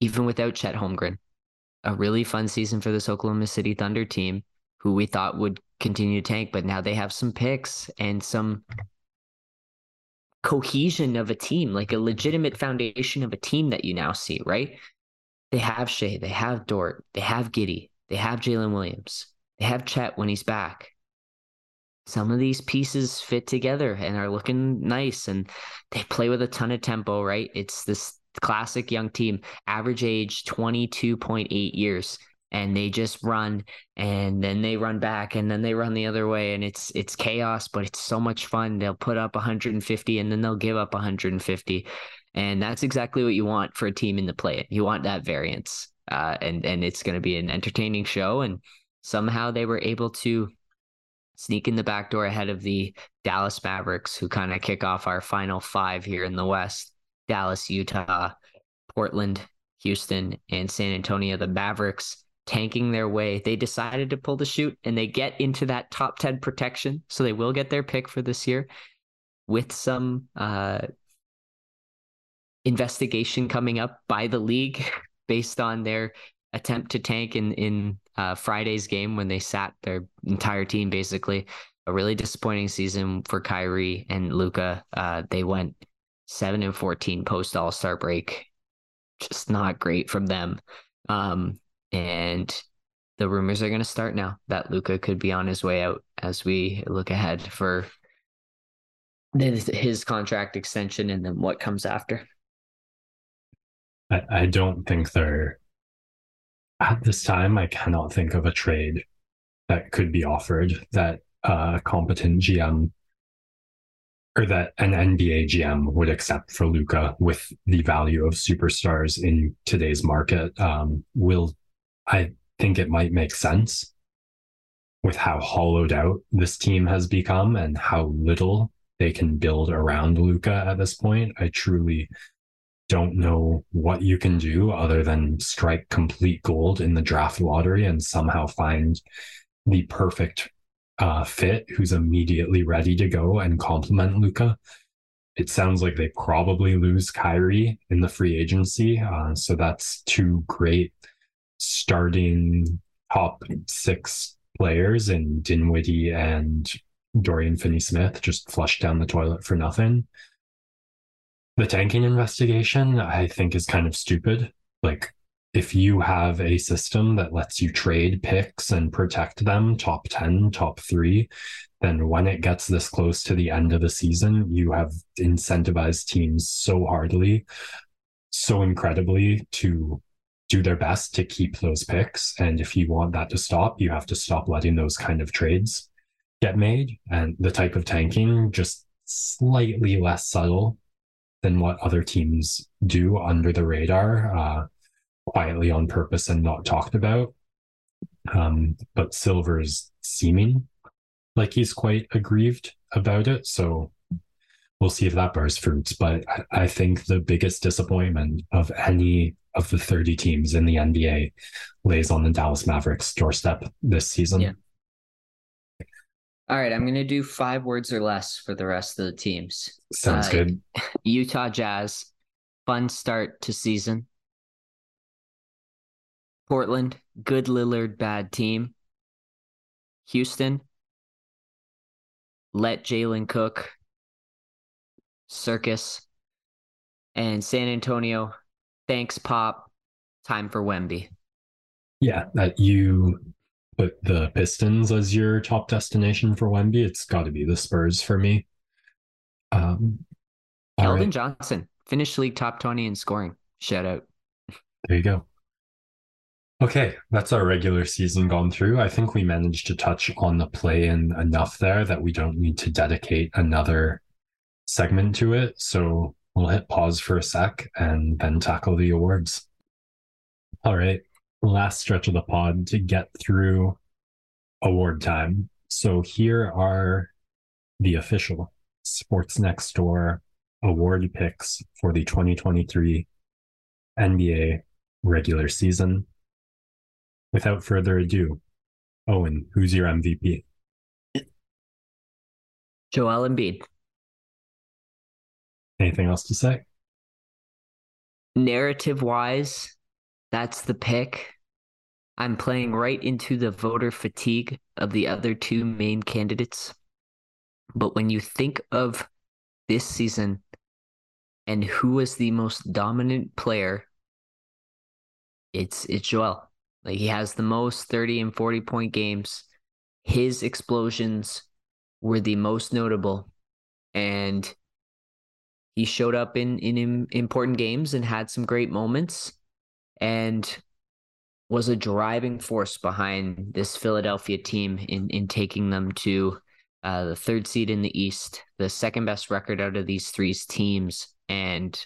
even without Chet Holmgren, a really fun season for this Oklahoma City Thunder team, who we thought would continue to tank, but now they have some picks and some cohesion of a team, like a legitimate foundation of a team that you now see, right? They have Shai, they have Dort, they have Giddey, they have Jalen Williams, they have Chet when he's back. Some of these pieces fit together and are looking nice, and they play with a ton of tempo, right? It's this classic young team, average age 22.8 years. And they just run and then they run back and then they run the other way and it's it's chaos but it's so much fun. They'll put up 150 and then they'll give up 150 and that's exactly what you want for a team in the play you want that variance uh, and and it's going to be an entertaining show and somehow they were able to sneak in the back door ahead of the Dallas Mavericks who kind of kick off our final 5 here in the West. Dallas Utah Portland Houston and San Antonio the Mavericks tanking their way. They decided to pull the chute and they get into that top 10 protection. So they will get their pick for this year with some uh, investigation coming up by the league based on their attempt to tank in, in uh, Friday's game when they sat their entire team basically. A really disappointing season for Kyrie and Luka. Uh, they went 7 and 14 post All Star break. Just not great from them. Um, and the rumors are going to start now that Luka could be on his way out as we look ahead for his contract extension and then what comes after. I, I don't think they're at this time. I cannot think of a trade that could be offered that a competent GM or that an NBA GM would accept for Luka with the value of superstars in today's market. Um, will I think it might make sense with how hollowed out this team has become and how little they can build around Luka at this point. I truly don't know what you can do other than strike complete gold in the draft lottery and somehow find the perfect uh, fit who's immediately ready to go and complement Luka. It sounds like they probably lose Kyrie in the free agency. Uh, so that's two great starting top six players in Dinwiddie and Dorian Finney Smith just flushed down the toilet for nothing. The tanking investigation, I think, is kind of stupid. Like, if you have a system that lets you trade picks and protect them top 10, top three, then when it gets this close to the end of the season, you have incentivized teams so hardly, so incredibly to do their best to keep those picks. And if you want that to stop, you have to stop letting those kind of trades get made. And the type of tanking just slightly less subtle than what other teams do under the radar, uh, quietly on purpose and not talked about. Um, but Silver's seeming like he's quite aggrieved about it. So we'll see if that bears fruits. But I, think the biggest disappointment of any of the 30 teams in the NBA lays on the Dallas Mavericks doorstep this season. Yeah. All right, I'm going to do five words or less for the rest of the teams. Sounds uh, good. Utah Jazz, fun start to season. Portland, good Lillard, bad team. Houston, let Jalen cook. Circus. And San Antonio, thanks, Pop. Time for Wemby. Yeah, that you put the Pistons as your top destination for Wemby. It's got to be the Spurs for me. Um, Keldon right. Johnson finished league top 20 in scoring. Shout out. There you go. Okay, that's our regular season gone through. I think we managed to touch on the play in enough there that we don't need to dedicate another segment to it. So we'll hit pause for a sec and then tackle the awards. All right. Last stretch of the pod to get through award time. So here are the official Sports Next Door award picks for the 2023 NBA regular season. Without further ado, Owen, who's your MVP? Joel Embiid. Anything else to say? Narrative wise, that's the pick. I'm playing right into the voter fatigue of the other two main candidates. But when you think of this season and who was the most dominant player, it's it's Joel. Like he has the most 30 and 40 point games. His explosions were the most notable. And he showed up in, in important games and had some great moments. And was a driving force behind this Philadelphia team in in taking them to uh, the third seed in the East, the second best record out of these three teams, and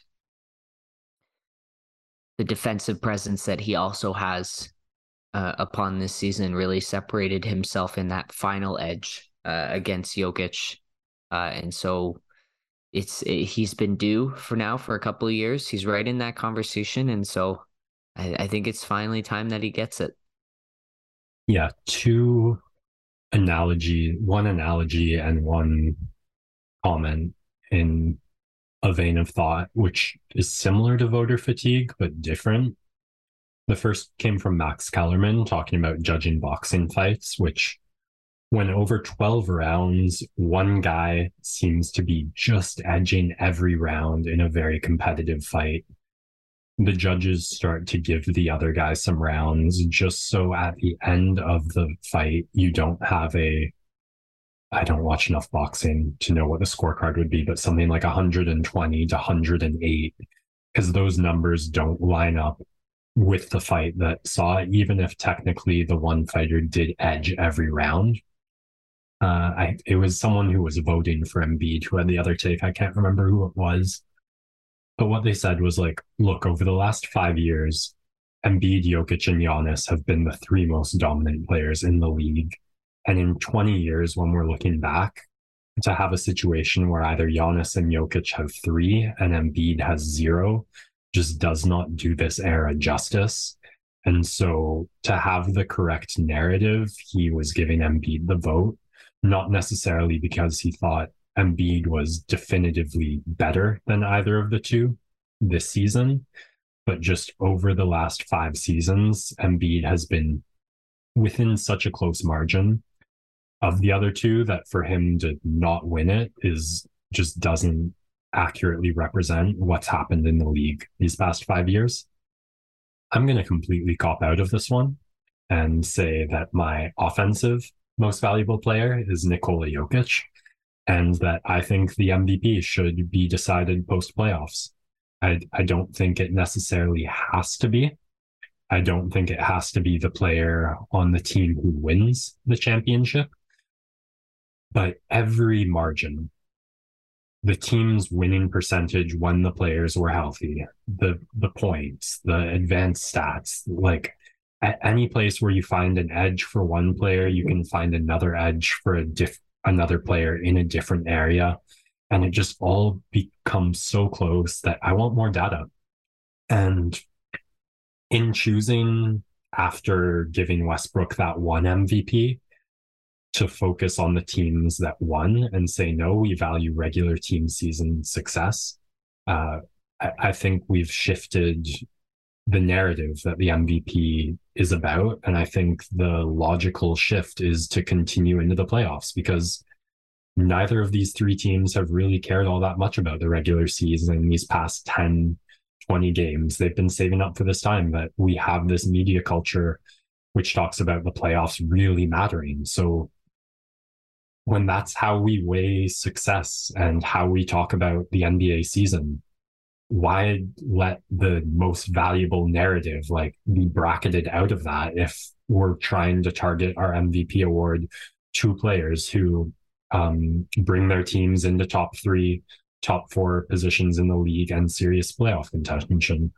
the defensive presence that he also has uh, upon this season really separated himself in that final edge uh, against Jokic, uh, and so it's it, he's been due for now for a couple of years. He's right in that conversation, and so I, I think it's finally time that he gets it. Yeah, two analogy, one analogy and one comment in a vein of thought, which is similar to voter fatigue, but different. The first came from Max Kellerman talking about judging boxing fights, which when over 12 rounds, one guy seems to be just edging every round in a very competitive fight the judges start to give the other guy some rounds just so at the end of the fight you don't have a I don't watch enough boxing to know what the scorecard would be, but something like 120 to 108, because those numbers don't line up with the fight that saw even if technically the one fighter did edge every round. Uh, I, it was someone who was voting for Embiid who had the other take. I can't remember who it was. But what they said was like, look, over the last five years, Embiid, Jokic, and Giannis have been the three most dominant players in the league. And in 20 years, when we're looking back, to have a situation where either Giannis and Jokic have three and Embiid has zero just does not do this era justice. And so to have the correct narrative, he was giving Embiid the vote, not necessarily because he thought Embiid was definitively better than either of the two this season. But just over the last five seasons, Embiid has been within such a close margin of the other two that for him to not win it is just doesn't accurately represent what's happened in the league these past five years. I'm going to completely cop out of this one and say that my offensive most valuable player is Nikola Jokic and that I think the MVP should be decided post playoffs. I, I don't think it necessarily has to be. I don't think it has to be the player on the team who wins the championship. But every margin, the team's winning percentage when the players were healthy, the the points, the advanced stats, like at any place where you find an edge for one player, you can find another edge for a diff- another player in a different area. And it just all becomes so close that I want more data. And in choosing after giving Westbrook that one MVP to focus on the teams that won and say, no, we value regular team season success. Uh, I, I think we've shifted the narrative that the MVP is about. And I think the logical shift is to continue into the playoffs because neither of these three teams have really cared all that much about the regular season these past 10, 20 games. They've been saving up for this time, but we have this media culture which talks about the playoffs really mattering. So when that's how we weigh success and how we talk about the NBA season, why let the most valuable narrative like be bracketed out of that if we're trying to target our MVP award to players who um, bring their teams into top three, top four positions in the league and serious playoff contention.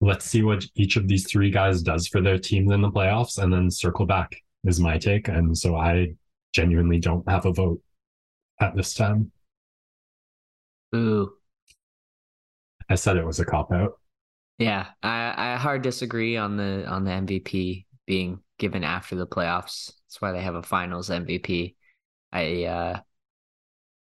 Let's see what each of these three guys does for their teams in the playoffs and then circle back is my take. And so I genuinely don't have a vote at this time. Ooh. I said it was a cop out. Yeah, I, I hard disagree on the on the MVP being given after the playoffs. That's why they have a finals MVP. I uh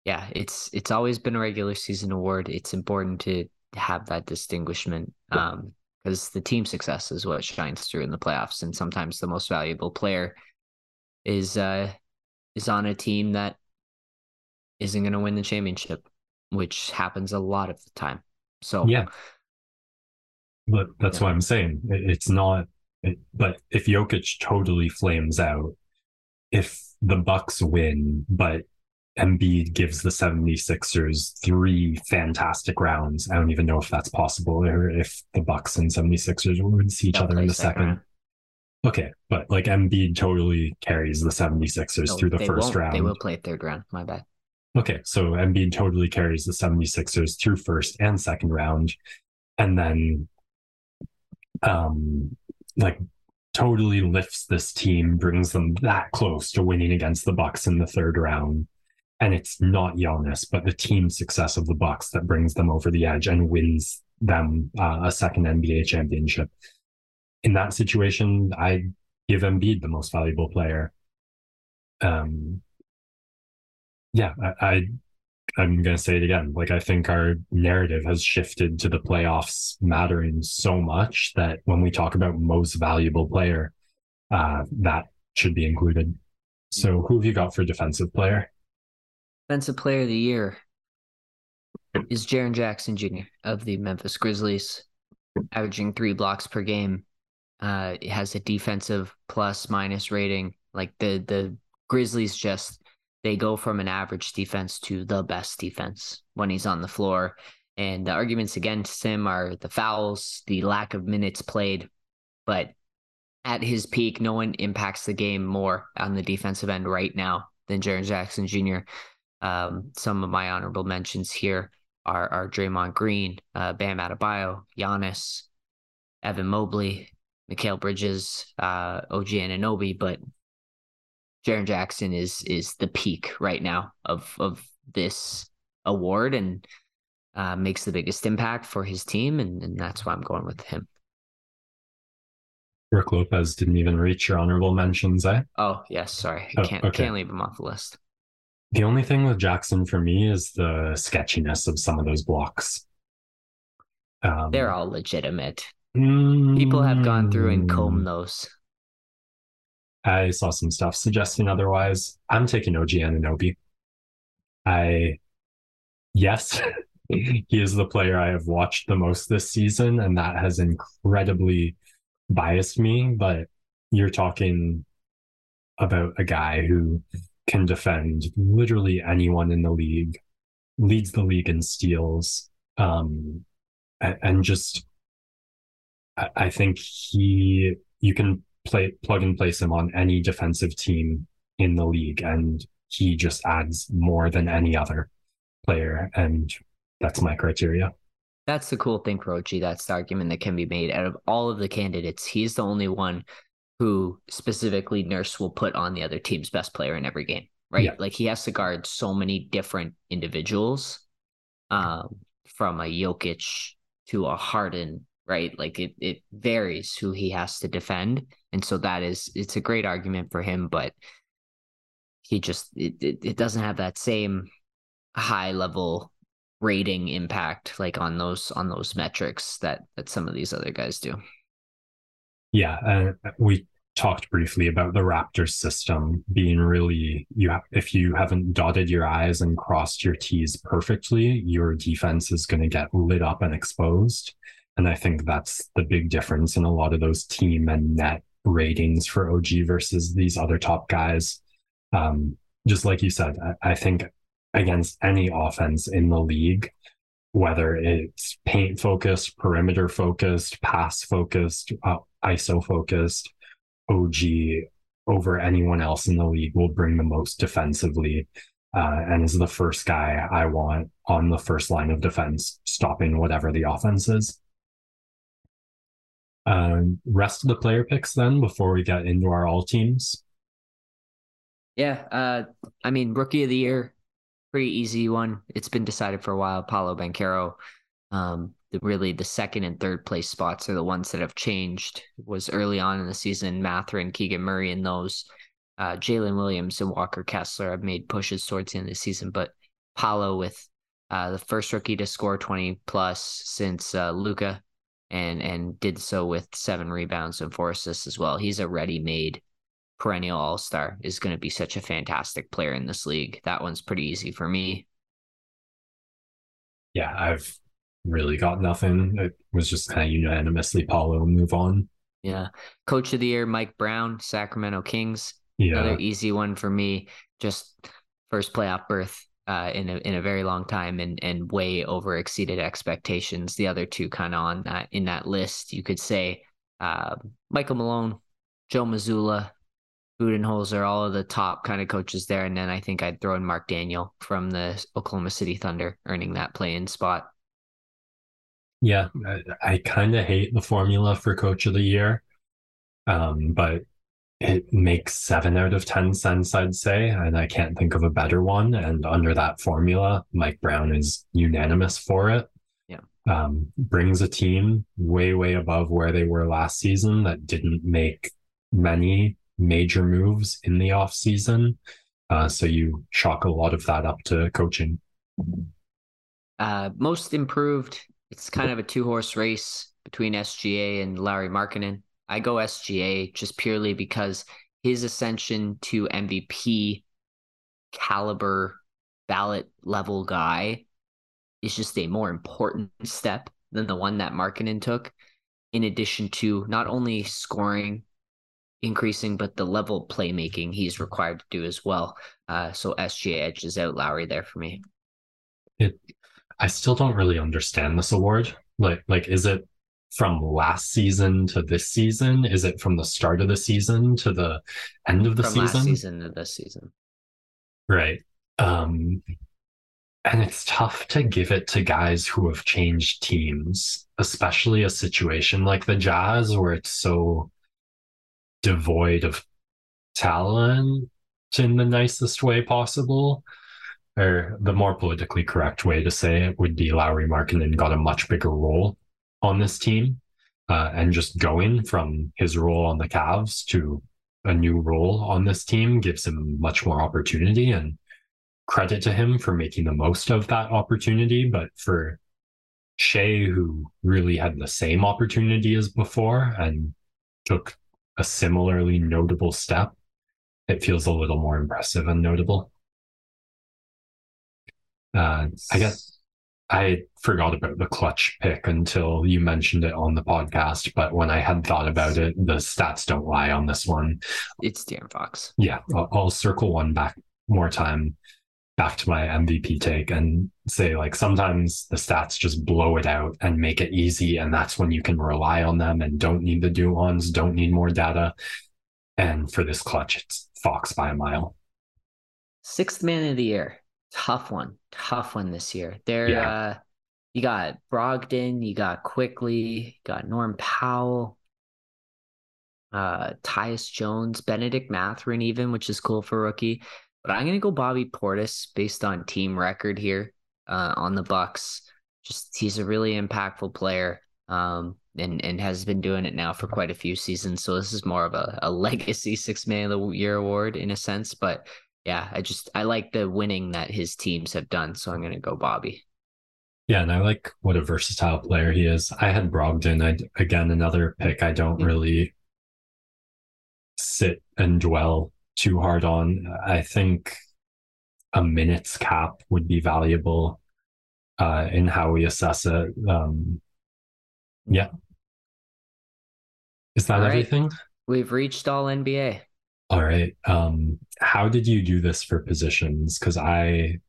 yeah, it's it's always been a regular season award. It's important to have that distinguishment. Um because the team success is what shines through in the playoffs. And sometimes the most valuable player is uh is on a team that isn't gonna win the championship, which happens a lot of the time. So yeah, but that's yeah. what I'm saying. It's not. It, but if Jokic totally flames out, if the Bucks win, but Embiid gives the 76ers three fantastic rounds. I don't even know if that's possible or if the Bucks and 76ers would see each They'll other in the second. second. Okay, but like Embiid totally carries the 76ers No, through the 1st round. They will play third round. My bad. Okay, so Embiid totally carries the 76ers through first and second round. And then um like totally lifts this team, brings them that close to winning against the Bucks in the third round. And it's not Giannis, but the team success of the Bucks that brings them over the edge and wins them uh, a second NBA championship. In that situation, I give Embiid the most valuable player. Um, yeah, I, I I'm gonna say it again. Like I think our narrative has shifted to the playoffs mattering so much that when we talk about most valuable player, uh, that should be included. So who have you got for defensive player? Defensive player of the year is Jaren Jackson Jr. of the Memphis Grizzlies, averaging three blocks per game. Uh, it has a defensive plus minus rating. Like the the Grizzlies just they go from an average defense to the best defense when he's on the floor. And the arguments against him are the fouls, the lack of minutes played. But at his peak, no one impacts the game more on the defensive end right now than Jaren Jackson Jr. Um, some of my honorable mentions here are, are Draymond Green, uh, Bam Adebayo, Giannis, Evan Mobley, Mikal Bridges, uh, OG Anunoby, but Jaren Jackson is is the peak right now of of this award and uh, makes the biggest impact for his team, and, and that's why I'm going with him. Brook Lopez didn't even reach your honorable mentions, eh? Oh yes, sorry, I Oh, can't okay. can't leave him off the list. The only thing with Jackson for me is the sketchiness of some of those blocks. Um, They're all legitimate. People have gone through and combed mm, those. I saw some stuff suggesting otherwise. I'm taking OG Anunoby. I, yes, he is the player I have watched the most this season, and that has incredibly biased me. But you're talking about a guy who can defend literally anyone in the league, leads the league in steals, um, and just I think he you can play plug and place him on any defensive team in the league, and he just adds more than any other player, and that's my criteria. That's the cool thing for OG. That's the argument that can be made. Out of all of the candidates, he's the only one who specifically Nurse will put on the other team's best player in every game, right? Yeah. Like he has to guard so many different individuals, um, from a Jokic to a Harden, right? Like it it varies who he has to defend, and so that is it's a great argument for him, but he just it it, it doesn't have that same high level rating impact like on those on those metrics that that some of these other guys do. Yeah, and we talked briefly about the Raptors system being really you have if you haven't dotted your I's and crossed your T's perfectly, your defense is going to get lit up and exposed. And I think that's the big difference in a lot of those team and net ratings for OG versus these other top guys. Um, just like you said, I, I think against any offense in the league, whether it's paint focused, perimeter focused, pass focused, uh, ISO focused, OG over anyone else in the league will bring the most defensively uh, and is the first guy I want on the first line of defense, stopping whatever the offense is. Um, rest of the player picks then before we get into our all teams. Yeah, uh I mean rookie of the year, pretty easy one. It's been decided for a while. Paolo Banchero. Um, the really the second and third place spots are the ones that have changed. It was early on in the season, Mathurin, Keegan Murray, and those. Uh, Jalen Williams and Walker Kessler have made pushes towards the end of the season, but Paolo with uh, the first rookie to score 20 plus since uh, Luka and and did so with seven rebounds and four assists as well. He's a ready-made perennial all-star. Is going to be such a fantastic player in this league. That one's pretty easy for me. Yeah, I've really got nothing. It was just kind of unanimously Paolo move on. Yeah. Coach of the year, Mike Brown, Sacramento Kings. Yeah, Another easy one for me. Just first playoff berth uh, in a in a very long time and and way over exceeded expectations. The other two kind of on that in that list, you could say uh, Michael Malone, Joe Mazzulla, Budenholzer, all of the top kind of coaches there. And then I think I'd throw in Mark Daigneault from the Oklahoma City Thunder, earning that play in spot. Yeah, I, I kind of hate the formula for coach of the year. Um, but it makes seven out of 10 sense, I'd say. And I can't think of a better one. And under that formula, Mike Brown is unanimous for it. Yeah. Um, brings a team way, way above where they were last season that didn't make many major moves in the off season. Uh, so you chalk a lot of that up to coaching. Uh, most improved. It's kind of a two horse race between SGA and Larry Markkanen. I go SGA just purely because his ascension to MVP caliber ballot level guy is just a more important step than the one that Markkanen took. In addition to not only scoring increasing, but the level playmaking he's required to do as well. Uh, so SGA edges out Lauri there for me. It, I still don't really understand this award. Like, like, is it from last season to this season? Is it from the start of the season to the end of the from season? Last season to this season. Right. Um, and it's tough to give it to guys who have changed teams, especially a situation like the Jazz where it's so devoid of talent in the nicest way possible. Or the more politically correct way to say it would be Lauri Markkanen got a much bigger role on this team uh, and just going from his role on the Cavs to a new role on this team gives him much more opportunity and credit to him for making the most of that opportunity. But for Shai, who really had the same opportunity as before and took a similarly notable step, it feels a little more impressive and notable. Uh, I guess I forgot about the clutch pick until you mentioned it on the podcast. But when I had thought about it, the stats don't lie on this one. It's De'Aaron Fox. Yeah, I'll, I'll circle one back more time back to my MVP take and say like sometimes the stats just blow it out and make it easy. And that's when you can rely on them and don't need the do ons, don't need more data. And for this clutch, it's Fox by a mile. Sixth man of the year tough one, tough one this year. There, yeah. uh, you got Brogdon, you got Quickley, you got Norm Powell, uh, Tyus Jones, Benedict Mathurin, even, which is cool for rookie. But I'm gonna go Bobby Portis based on team record here uh, on the Bucks. Just he's a really impactful player. Um, and and has been doing it now for quite a few seasons. So this is more of a, a legacy six man of the year award in a sense. But yeah, I just I like the winning that his teams have done, so I'm gonna go Bobby. Yeah, and I like what a versatile player he is. I had Brogdon. I again another pick I don't mm-hmm. really sit and dwell too hard on. I think a minutes cap would be valuable uh, in how we assess it. Um, yeah. Is that right. everything? We've reached all NBA. All right. Um, how did you do this for positions? Because I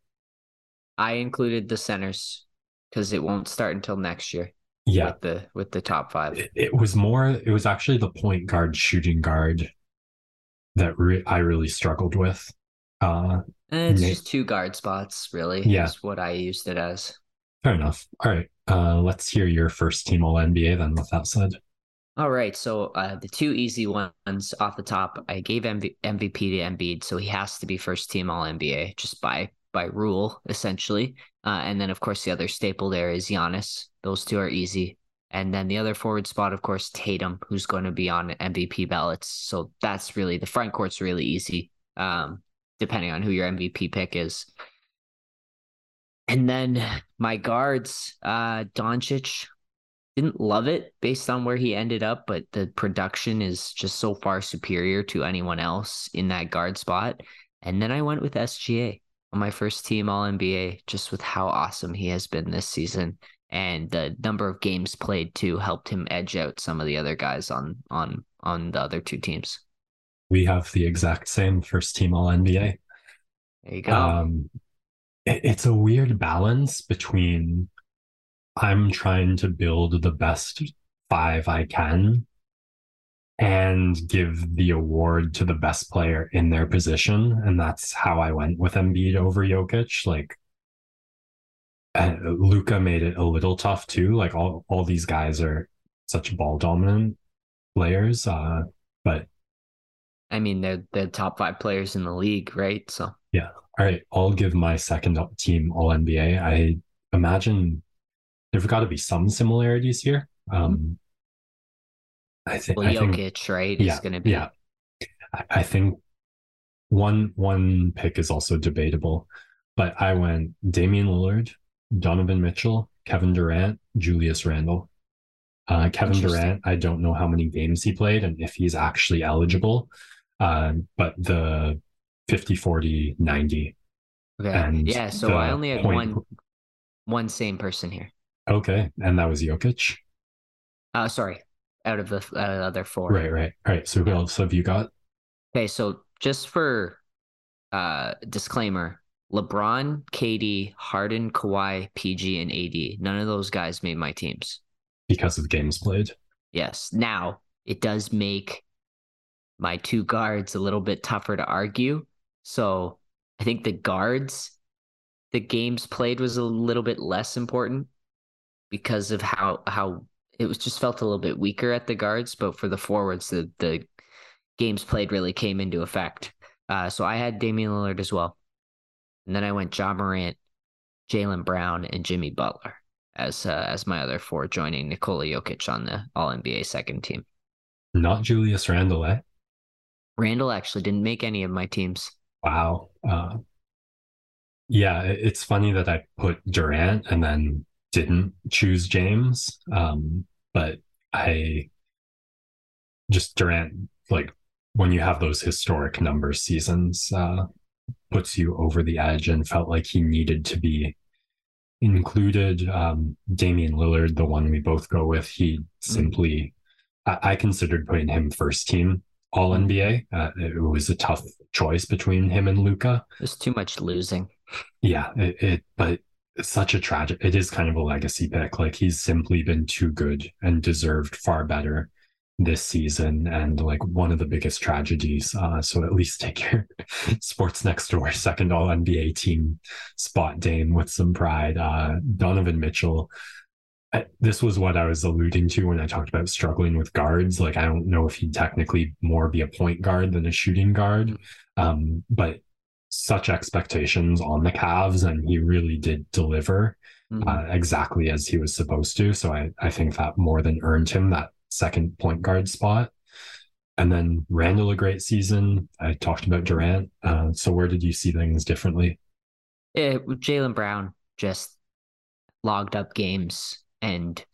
I included the centers because it won't start until next year. Yeah, with the with the top five. It, it was more. It was actually the point guard, shooting guard that re- I really struggled with. Uh, and it's just two guard spots, really. Yeah, is what I used it as. Fair enough. All right. Uh, let's hear your first team All NBA then. With that said. All right, so uh, the two easy ones off the top, I gave MV- MVP to Embiid, so he has to be first team All NBA just by by rule, essentially. Uh, and then, of course, the other staple there is Giannis. Those two are easy. And then the other forward spot, of course, Tatum, who's going to be on MVP ballots. So that's really the front court's really easy, um, depending on who your MVP pick is. And then my guards, uh, Doncic, didn't love it based on where he ended up, but the production is just so far superior to anyone else in that guard spot. And then I went with SGA on my first team All NBA, just with how awesome he has been this season. And the number of games played too helped him edge out some of the other guys on on on the other two teams. We have the exact same first team All NBA. There you go. Um, it, it's a weird balance between I'm trying to build the best five I can and give the award to the best player in their position. And that's how I went with Embiid over Jokic. Like Luka made it a little tough too. Like all, all these guys are such ball dominant players. Uh, but I mean, they're the top five players in the league, right? So yeah. All right. I'll give my second team all NBA. I imagine there've got to be some similarities here. Um, I think well, I Jokic, right, yeah, is going to be. Yeah, I, I think one one pick is also debatable, but I went Damian Lillard, Donovan Mitchell, Kevin Durant, Julius Randle. Uh, Kevin Durant, I don't know how many games he played and if he's actually eligible, uh, but the 50, 40, 90. Okay. Yeah, so I only had point... one one same person here. Okay, and that was Jokic. Uh, sorry, out of the uh, other four. Right, right, right. So who else have you got? Okay, so just for uh disclaimer, LeBron, KD, Harden, Kawhi, PG, and AD. None of those guys made my teams because of the games played. Yes. Now it does make my two guards a little bit tougher to argue. So I think the guards, the games played was a little bit less important because of how how it was just felt a little bit weaker at the guards, but for the forwards, the the games played really came into effect. Uh, so I had Damian Lillard as well, and then I went Ja Morant, Jaylen Brown, and Jimmy Butler as uh, as my other four, joining Nikola Jokic on the All NBA second team. Not Julius Randle, eh? Randle actually didn't make any of my teams. Wow. Uh, yeah, it's funny that I put Durant and then didn't choose James. Um, but I just Durant, like when you have those historic number seasons, uh, puts you over the edge and felt like he needed to be included. Um, Damian Lillard, the one we both go with, he mm. simply, I, I considered putting him first team all NBA. Uh, it was a tough choice between him and Luka. There's too much losing. Yeah, it, it but such a tragic it is kind of a legacy pick. Like he's simply been too good and deserved far better this season and like one of the biggest tragedies uh, so at least take your sports next door second all nba team spot dame with some pride uh, donovan mitchell. I, this was what i was alluding to when i talked about struggling with guards. Like i don't know if he'd technically more be a point guard than a shooting guard um, but such expectations on the Cavs, and he really did deliver mm-hmm. uh, exactly as he was supposed to. So I, I think that more than earned him that second point guard spot. And then Randle, a great season. I talked about Durant. Uh, so where did you see things differently? Jaylen Brown just logged up games and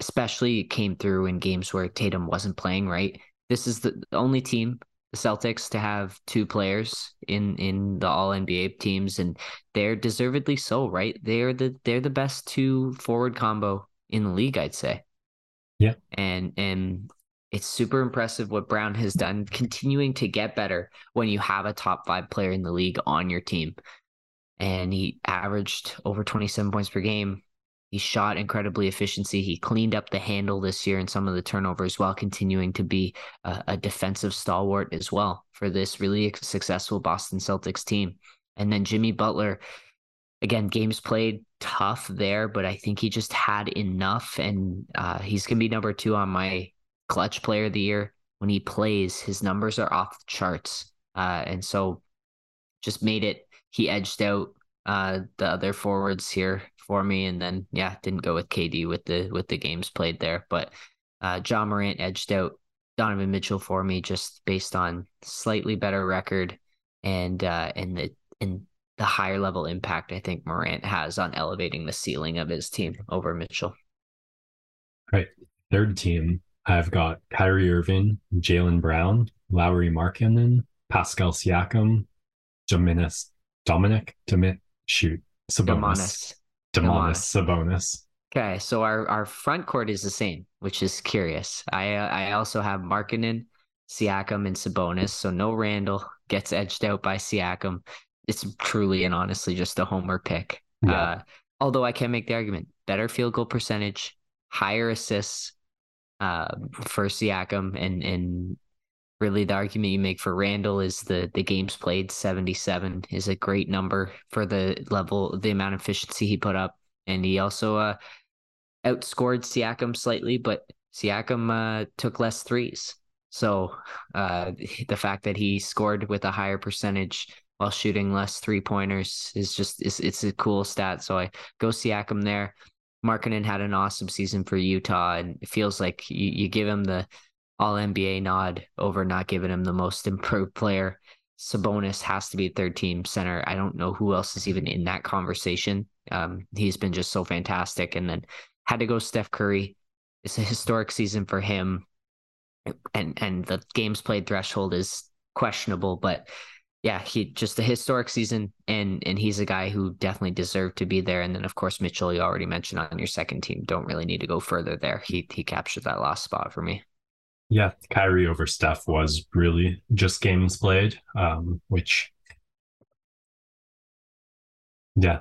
especially came through in games where Tatum wasn't playing, right? This is the only team the Celtics to have two players in in the All NBA teams, and they're deservedly so. Right? They're the they're the best two forward combo in the league, I'd say. Yeah, and and it's super impressive what Brown has done, continuing to get better when you have a top five player in the league on your team. And he averaged over 27 points per game he shot incredibly efficiency. He cleaned up the handle this year and some of the turnovers while continuing to be a, a, defensive stalwart as well for this really successful Boston Celtics team. And then Jimmy Butler, again, games played tough there, but I think he just had enough. And uh, he's going to be number two on my clutch player of the year. When he plays, his numbers are off the charts. Uh, and so just made it, he edged out uh, the other forwards here for me. And then yeah, didn't go with KD with the with the games played there. But uh Ja Morant edged out Donovan Mitchell for me just based on slightly better record and uh and the and the higher level impact I think Morant has on elevating the ceiling of his team over Mitchell. Right. Third team, I've got Kyrie Irving, Jaylen Brown, Lauri Markkanen, Pascal Siakam, Dominis, Dominic, Domit, shoot, Sabonis. Domantas Sabonis. Okay, so our our front court is the same, which is curious. I uh, I also have Markkanen, Siakam, and Sabonis. So no Randle gets edged out by Siakam. It's truly and honestly just a homer pick. Yeah. Uh, although I can make the argument better field goal percentage, higher assists, uh, for Siakam, and and really the argument you make for Randle is the the games played 77 is a great number for the level the amount of efficiency he put up. And he also uh outscored Siakam slightly but Siakam uh, took less threes. So uh the fact that he scored with a higher percentage while shooting less three pointers is just it's, it's a cool stat. So I go Siakam there. Markkanen had an awesome season for Utah and it feels like you, you give him the all NBA nod over not giving him the most improved player. Sabonis has to be third team center. I don't know who else is even in that conversation. Um, he's been just so fantastic. And then had to go Steph Curry. It's a historic season for him. And and the games played threshold is questionable, but yeah, he just a historic season and and he's a guy who definitely deserved to be there. And then of course Mitchell, you already mentioned on your second team. Don't really need to go further there. He he captured that last spot for me. Yeah, Kyrie over Steph was really just games played, um, which, yeah,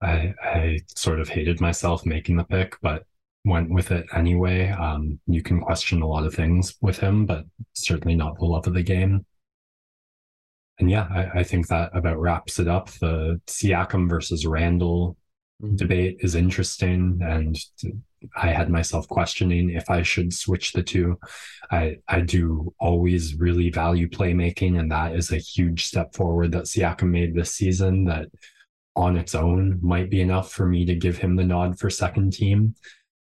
I I sort of hated myself making the pick, but went with it anyway. Um, you can question a lot of things with him, but certainly not the love of the game. And yeah, I, I think that about wraps it up. The Siakam versus Randle mm-hmm. debate is interesting, and I had myself questioning if I should switch the two. I I do always really value playmaking, and that is a huge step forward that Siakam made this season. That on its own might be enough for me to give him the nod for second team.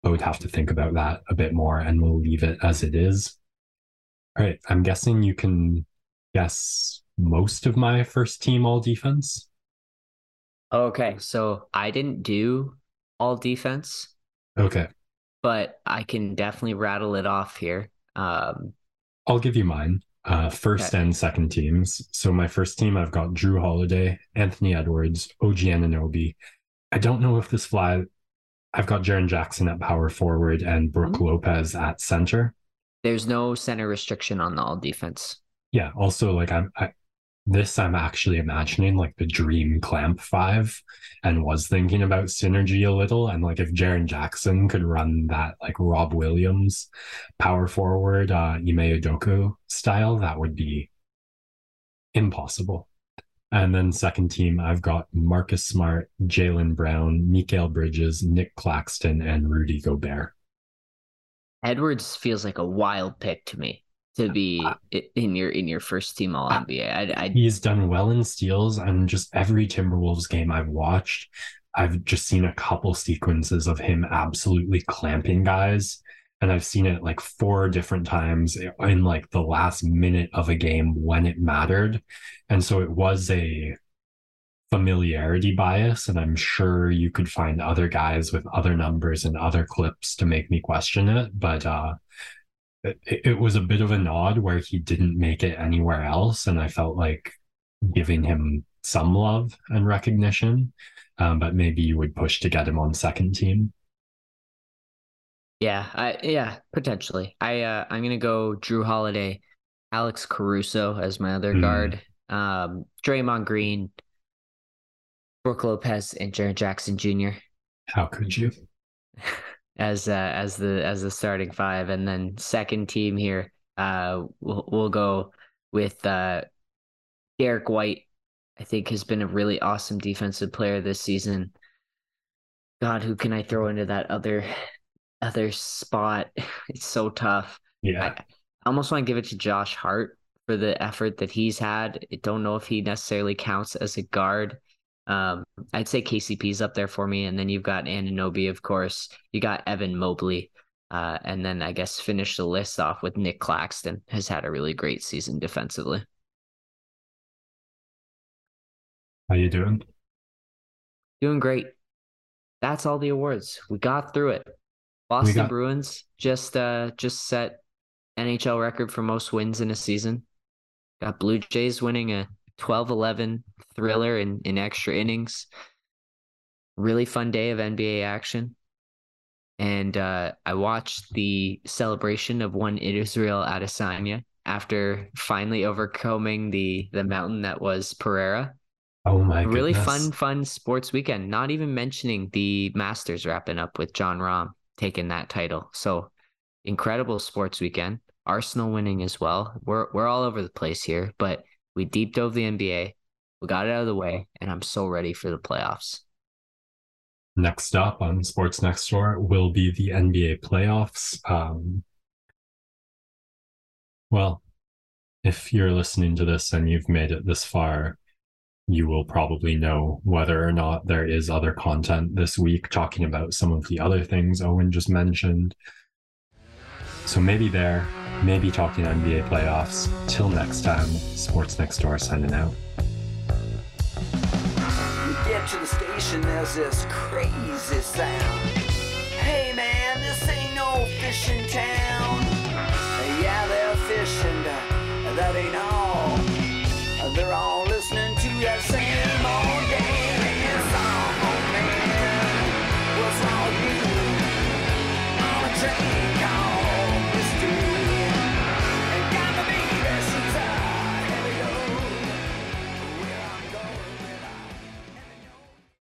I would have to think about that a bit more, and we'll leave it as it is. All right, I'm guessing you can guess most of my first team all defense. Okay, so I didn't do all defense. Okay. But I can definitely rattle it off here. Um, I'll give you mine. Uh, first okay. and second teams. So my first team, I've got Jrue Holiday, Anthony Edwards, OG Anunoby. I don't know if this fly. I've got Jaren Jackson at power forward and Brook mm-hmm. Lopez at center. There's no center restriction on the all defense. Yeah. Also, like I'm, I, this I'm actually imagining like the dream clamp five and was thinking about synergy a little. And like if Jaren Jackson could run that like Rob Williams power forward, uh, Ime Udoka style, that would be impossible. And then second team, I've got Marcus Smart, Jaylen Brown, Mikal Bridges, Nick Claxton, and Rudy Gobert. Edwards feels like a wild pick to me to be in your in your first team All NBA. I, I, he's done well in steals, and just every Timberwolves game I've watched, I've just seen a couple sequences of him absolutely clamping guys, and I've seen it like four different times in like the last minute of a game when it mattered, and so it was a familiarity bias and i'm sure you could find other guys with other numbers and other clips to make me question it but uh it, it was a bit of a nod where he didn't make it anywhere else, and I felt like giving him some love and recognition. Um, but maybe you would push to get him on second team. Yeah, I yeah, potentially. I uh I'm gonna go Jrue Holiday, Alex Caruso as my other mm. guard, um, Draymond Green, Brook Lopez, and Jaren Jackson Jr. How could you? as uh, as the as the starting five, and then second team here, uh, we'll we'll go with uh, Derrick White. I think has been a really awesome defensive player this season. God, who can I throw into that other other spot? It's so tough. Yeah, I, I almost want to give it to Josh Hart for the effort that he's had. I don't know if he necessarily counts as a guard. Um, I'd say KCP's up there for me, and then you've got Anunoby, of course. You got Evan Mobley, uh, and then I guess finish the list off with Nick Claxton. Has had a really great season defensively. How you doing? Doing great. That's all the awards. We got through it. Boston got... Bruins just uh just set NHL record for most wins in a season. Got Blue Jays winning a 12-11 thriller in, in extra innings. Really fun day of NBA action. And uh, I watched the celebration of one Israel Adesanya after finally overcoming the the mountain that was Pereira. Oh my Really goodness. fun, fun sports weekend. Not even mentioning the Masters wrapping up with Jon Rahm taking that title. So incredible sports weekend. Arsenal winning as well. We're we're all over the place here, but we deep dove the NBA. We got it out of the way, and I'm so ready for the playoffs. Next up on Sports Next Door will be the NBA playoffs. Um, well, if you're listening to this and you've made it this far, you will probably know whether or not there is other content this week talking about some of the other things Owen just mentioned. So maybe there, maybe talking NBA playoffs. Till next time, Sports Next Door signing out. You get to the station, there's this crazy sound. Hey man, this ain't no fishing town. Yeah, they're fishing, that ain't all. They're all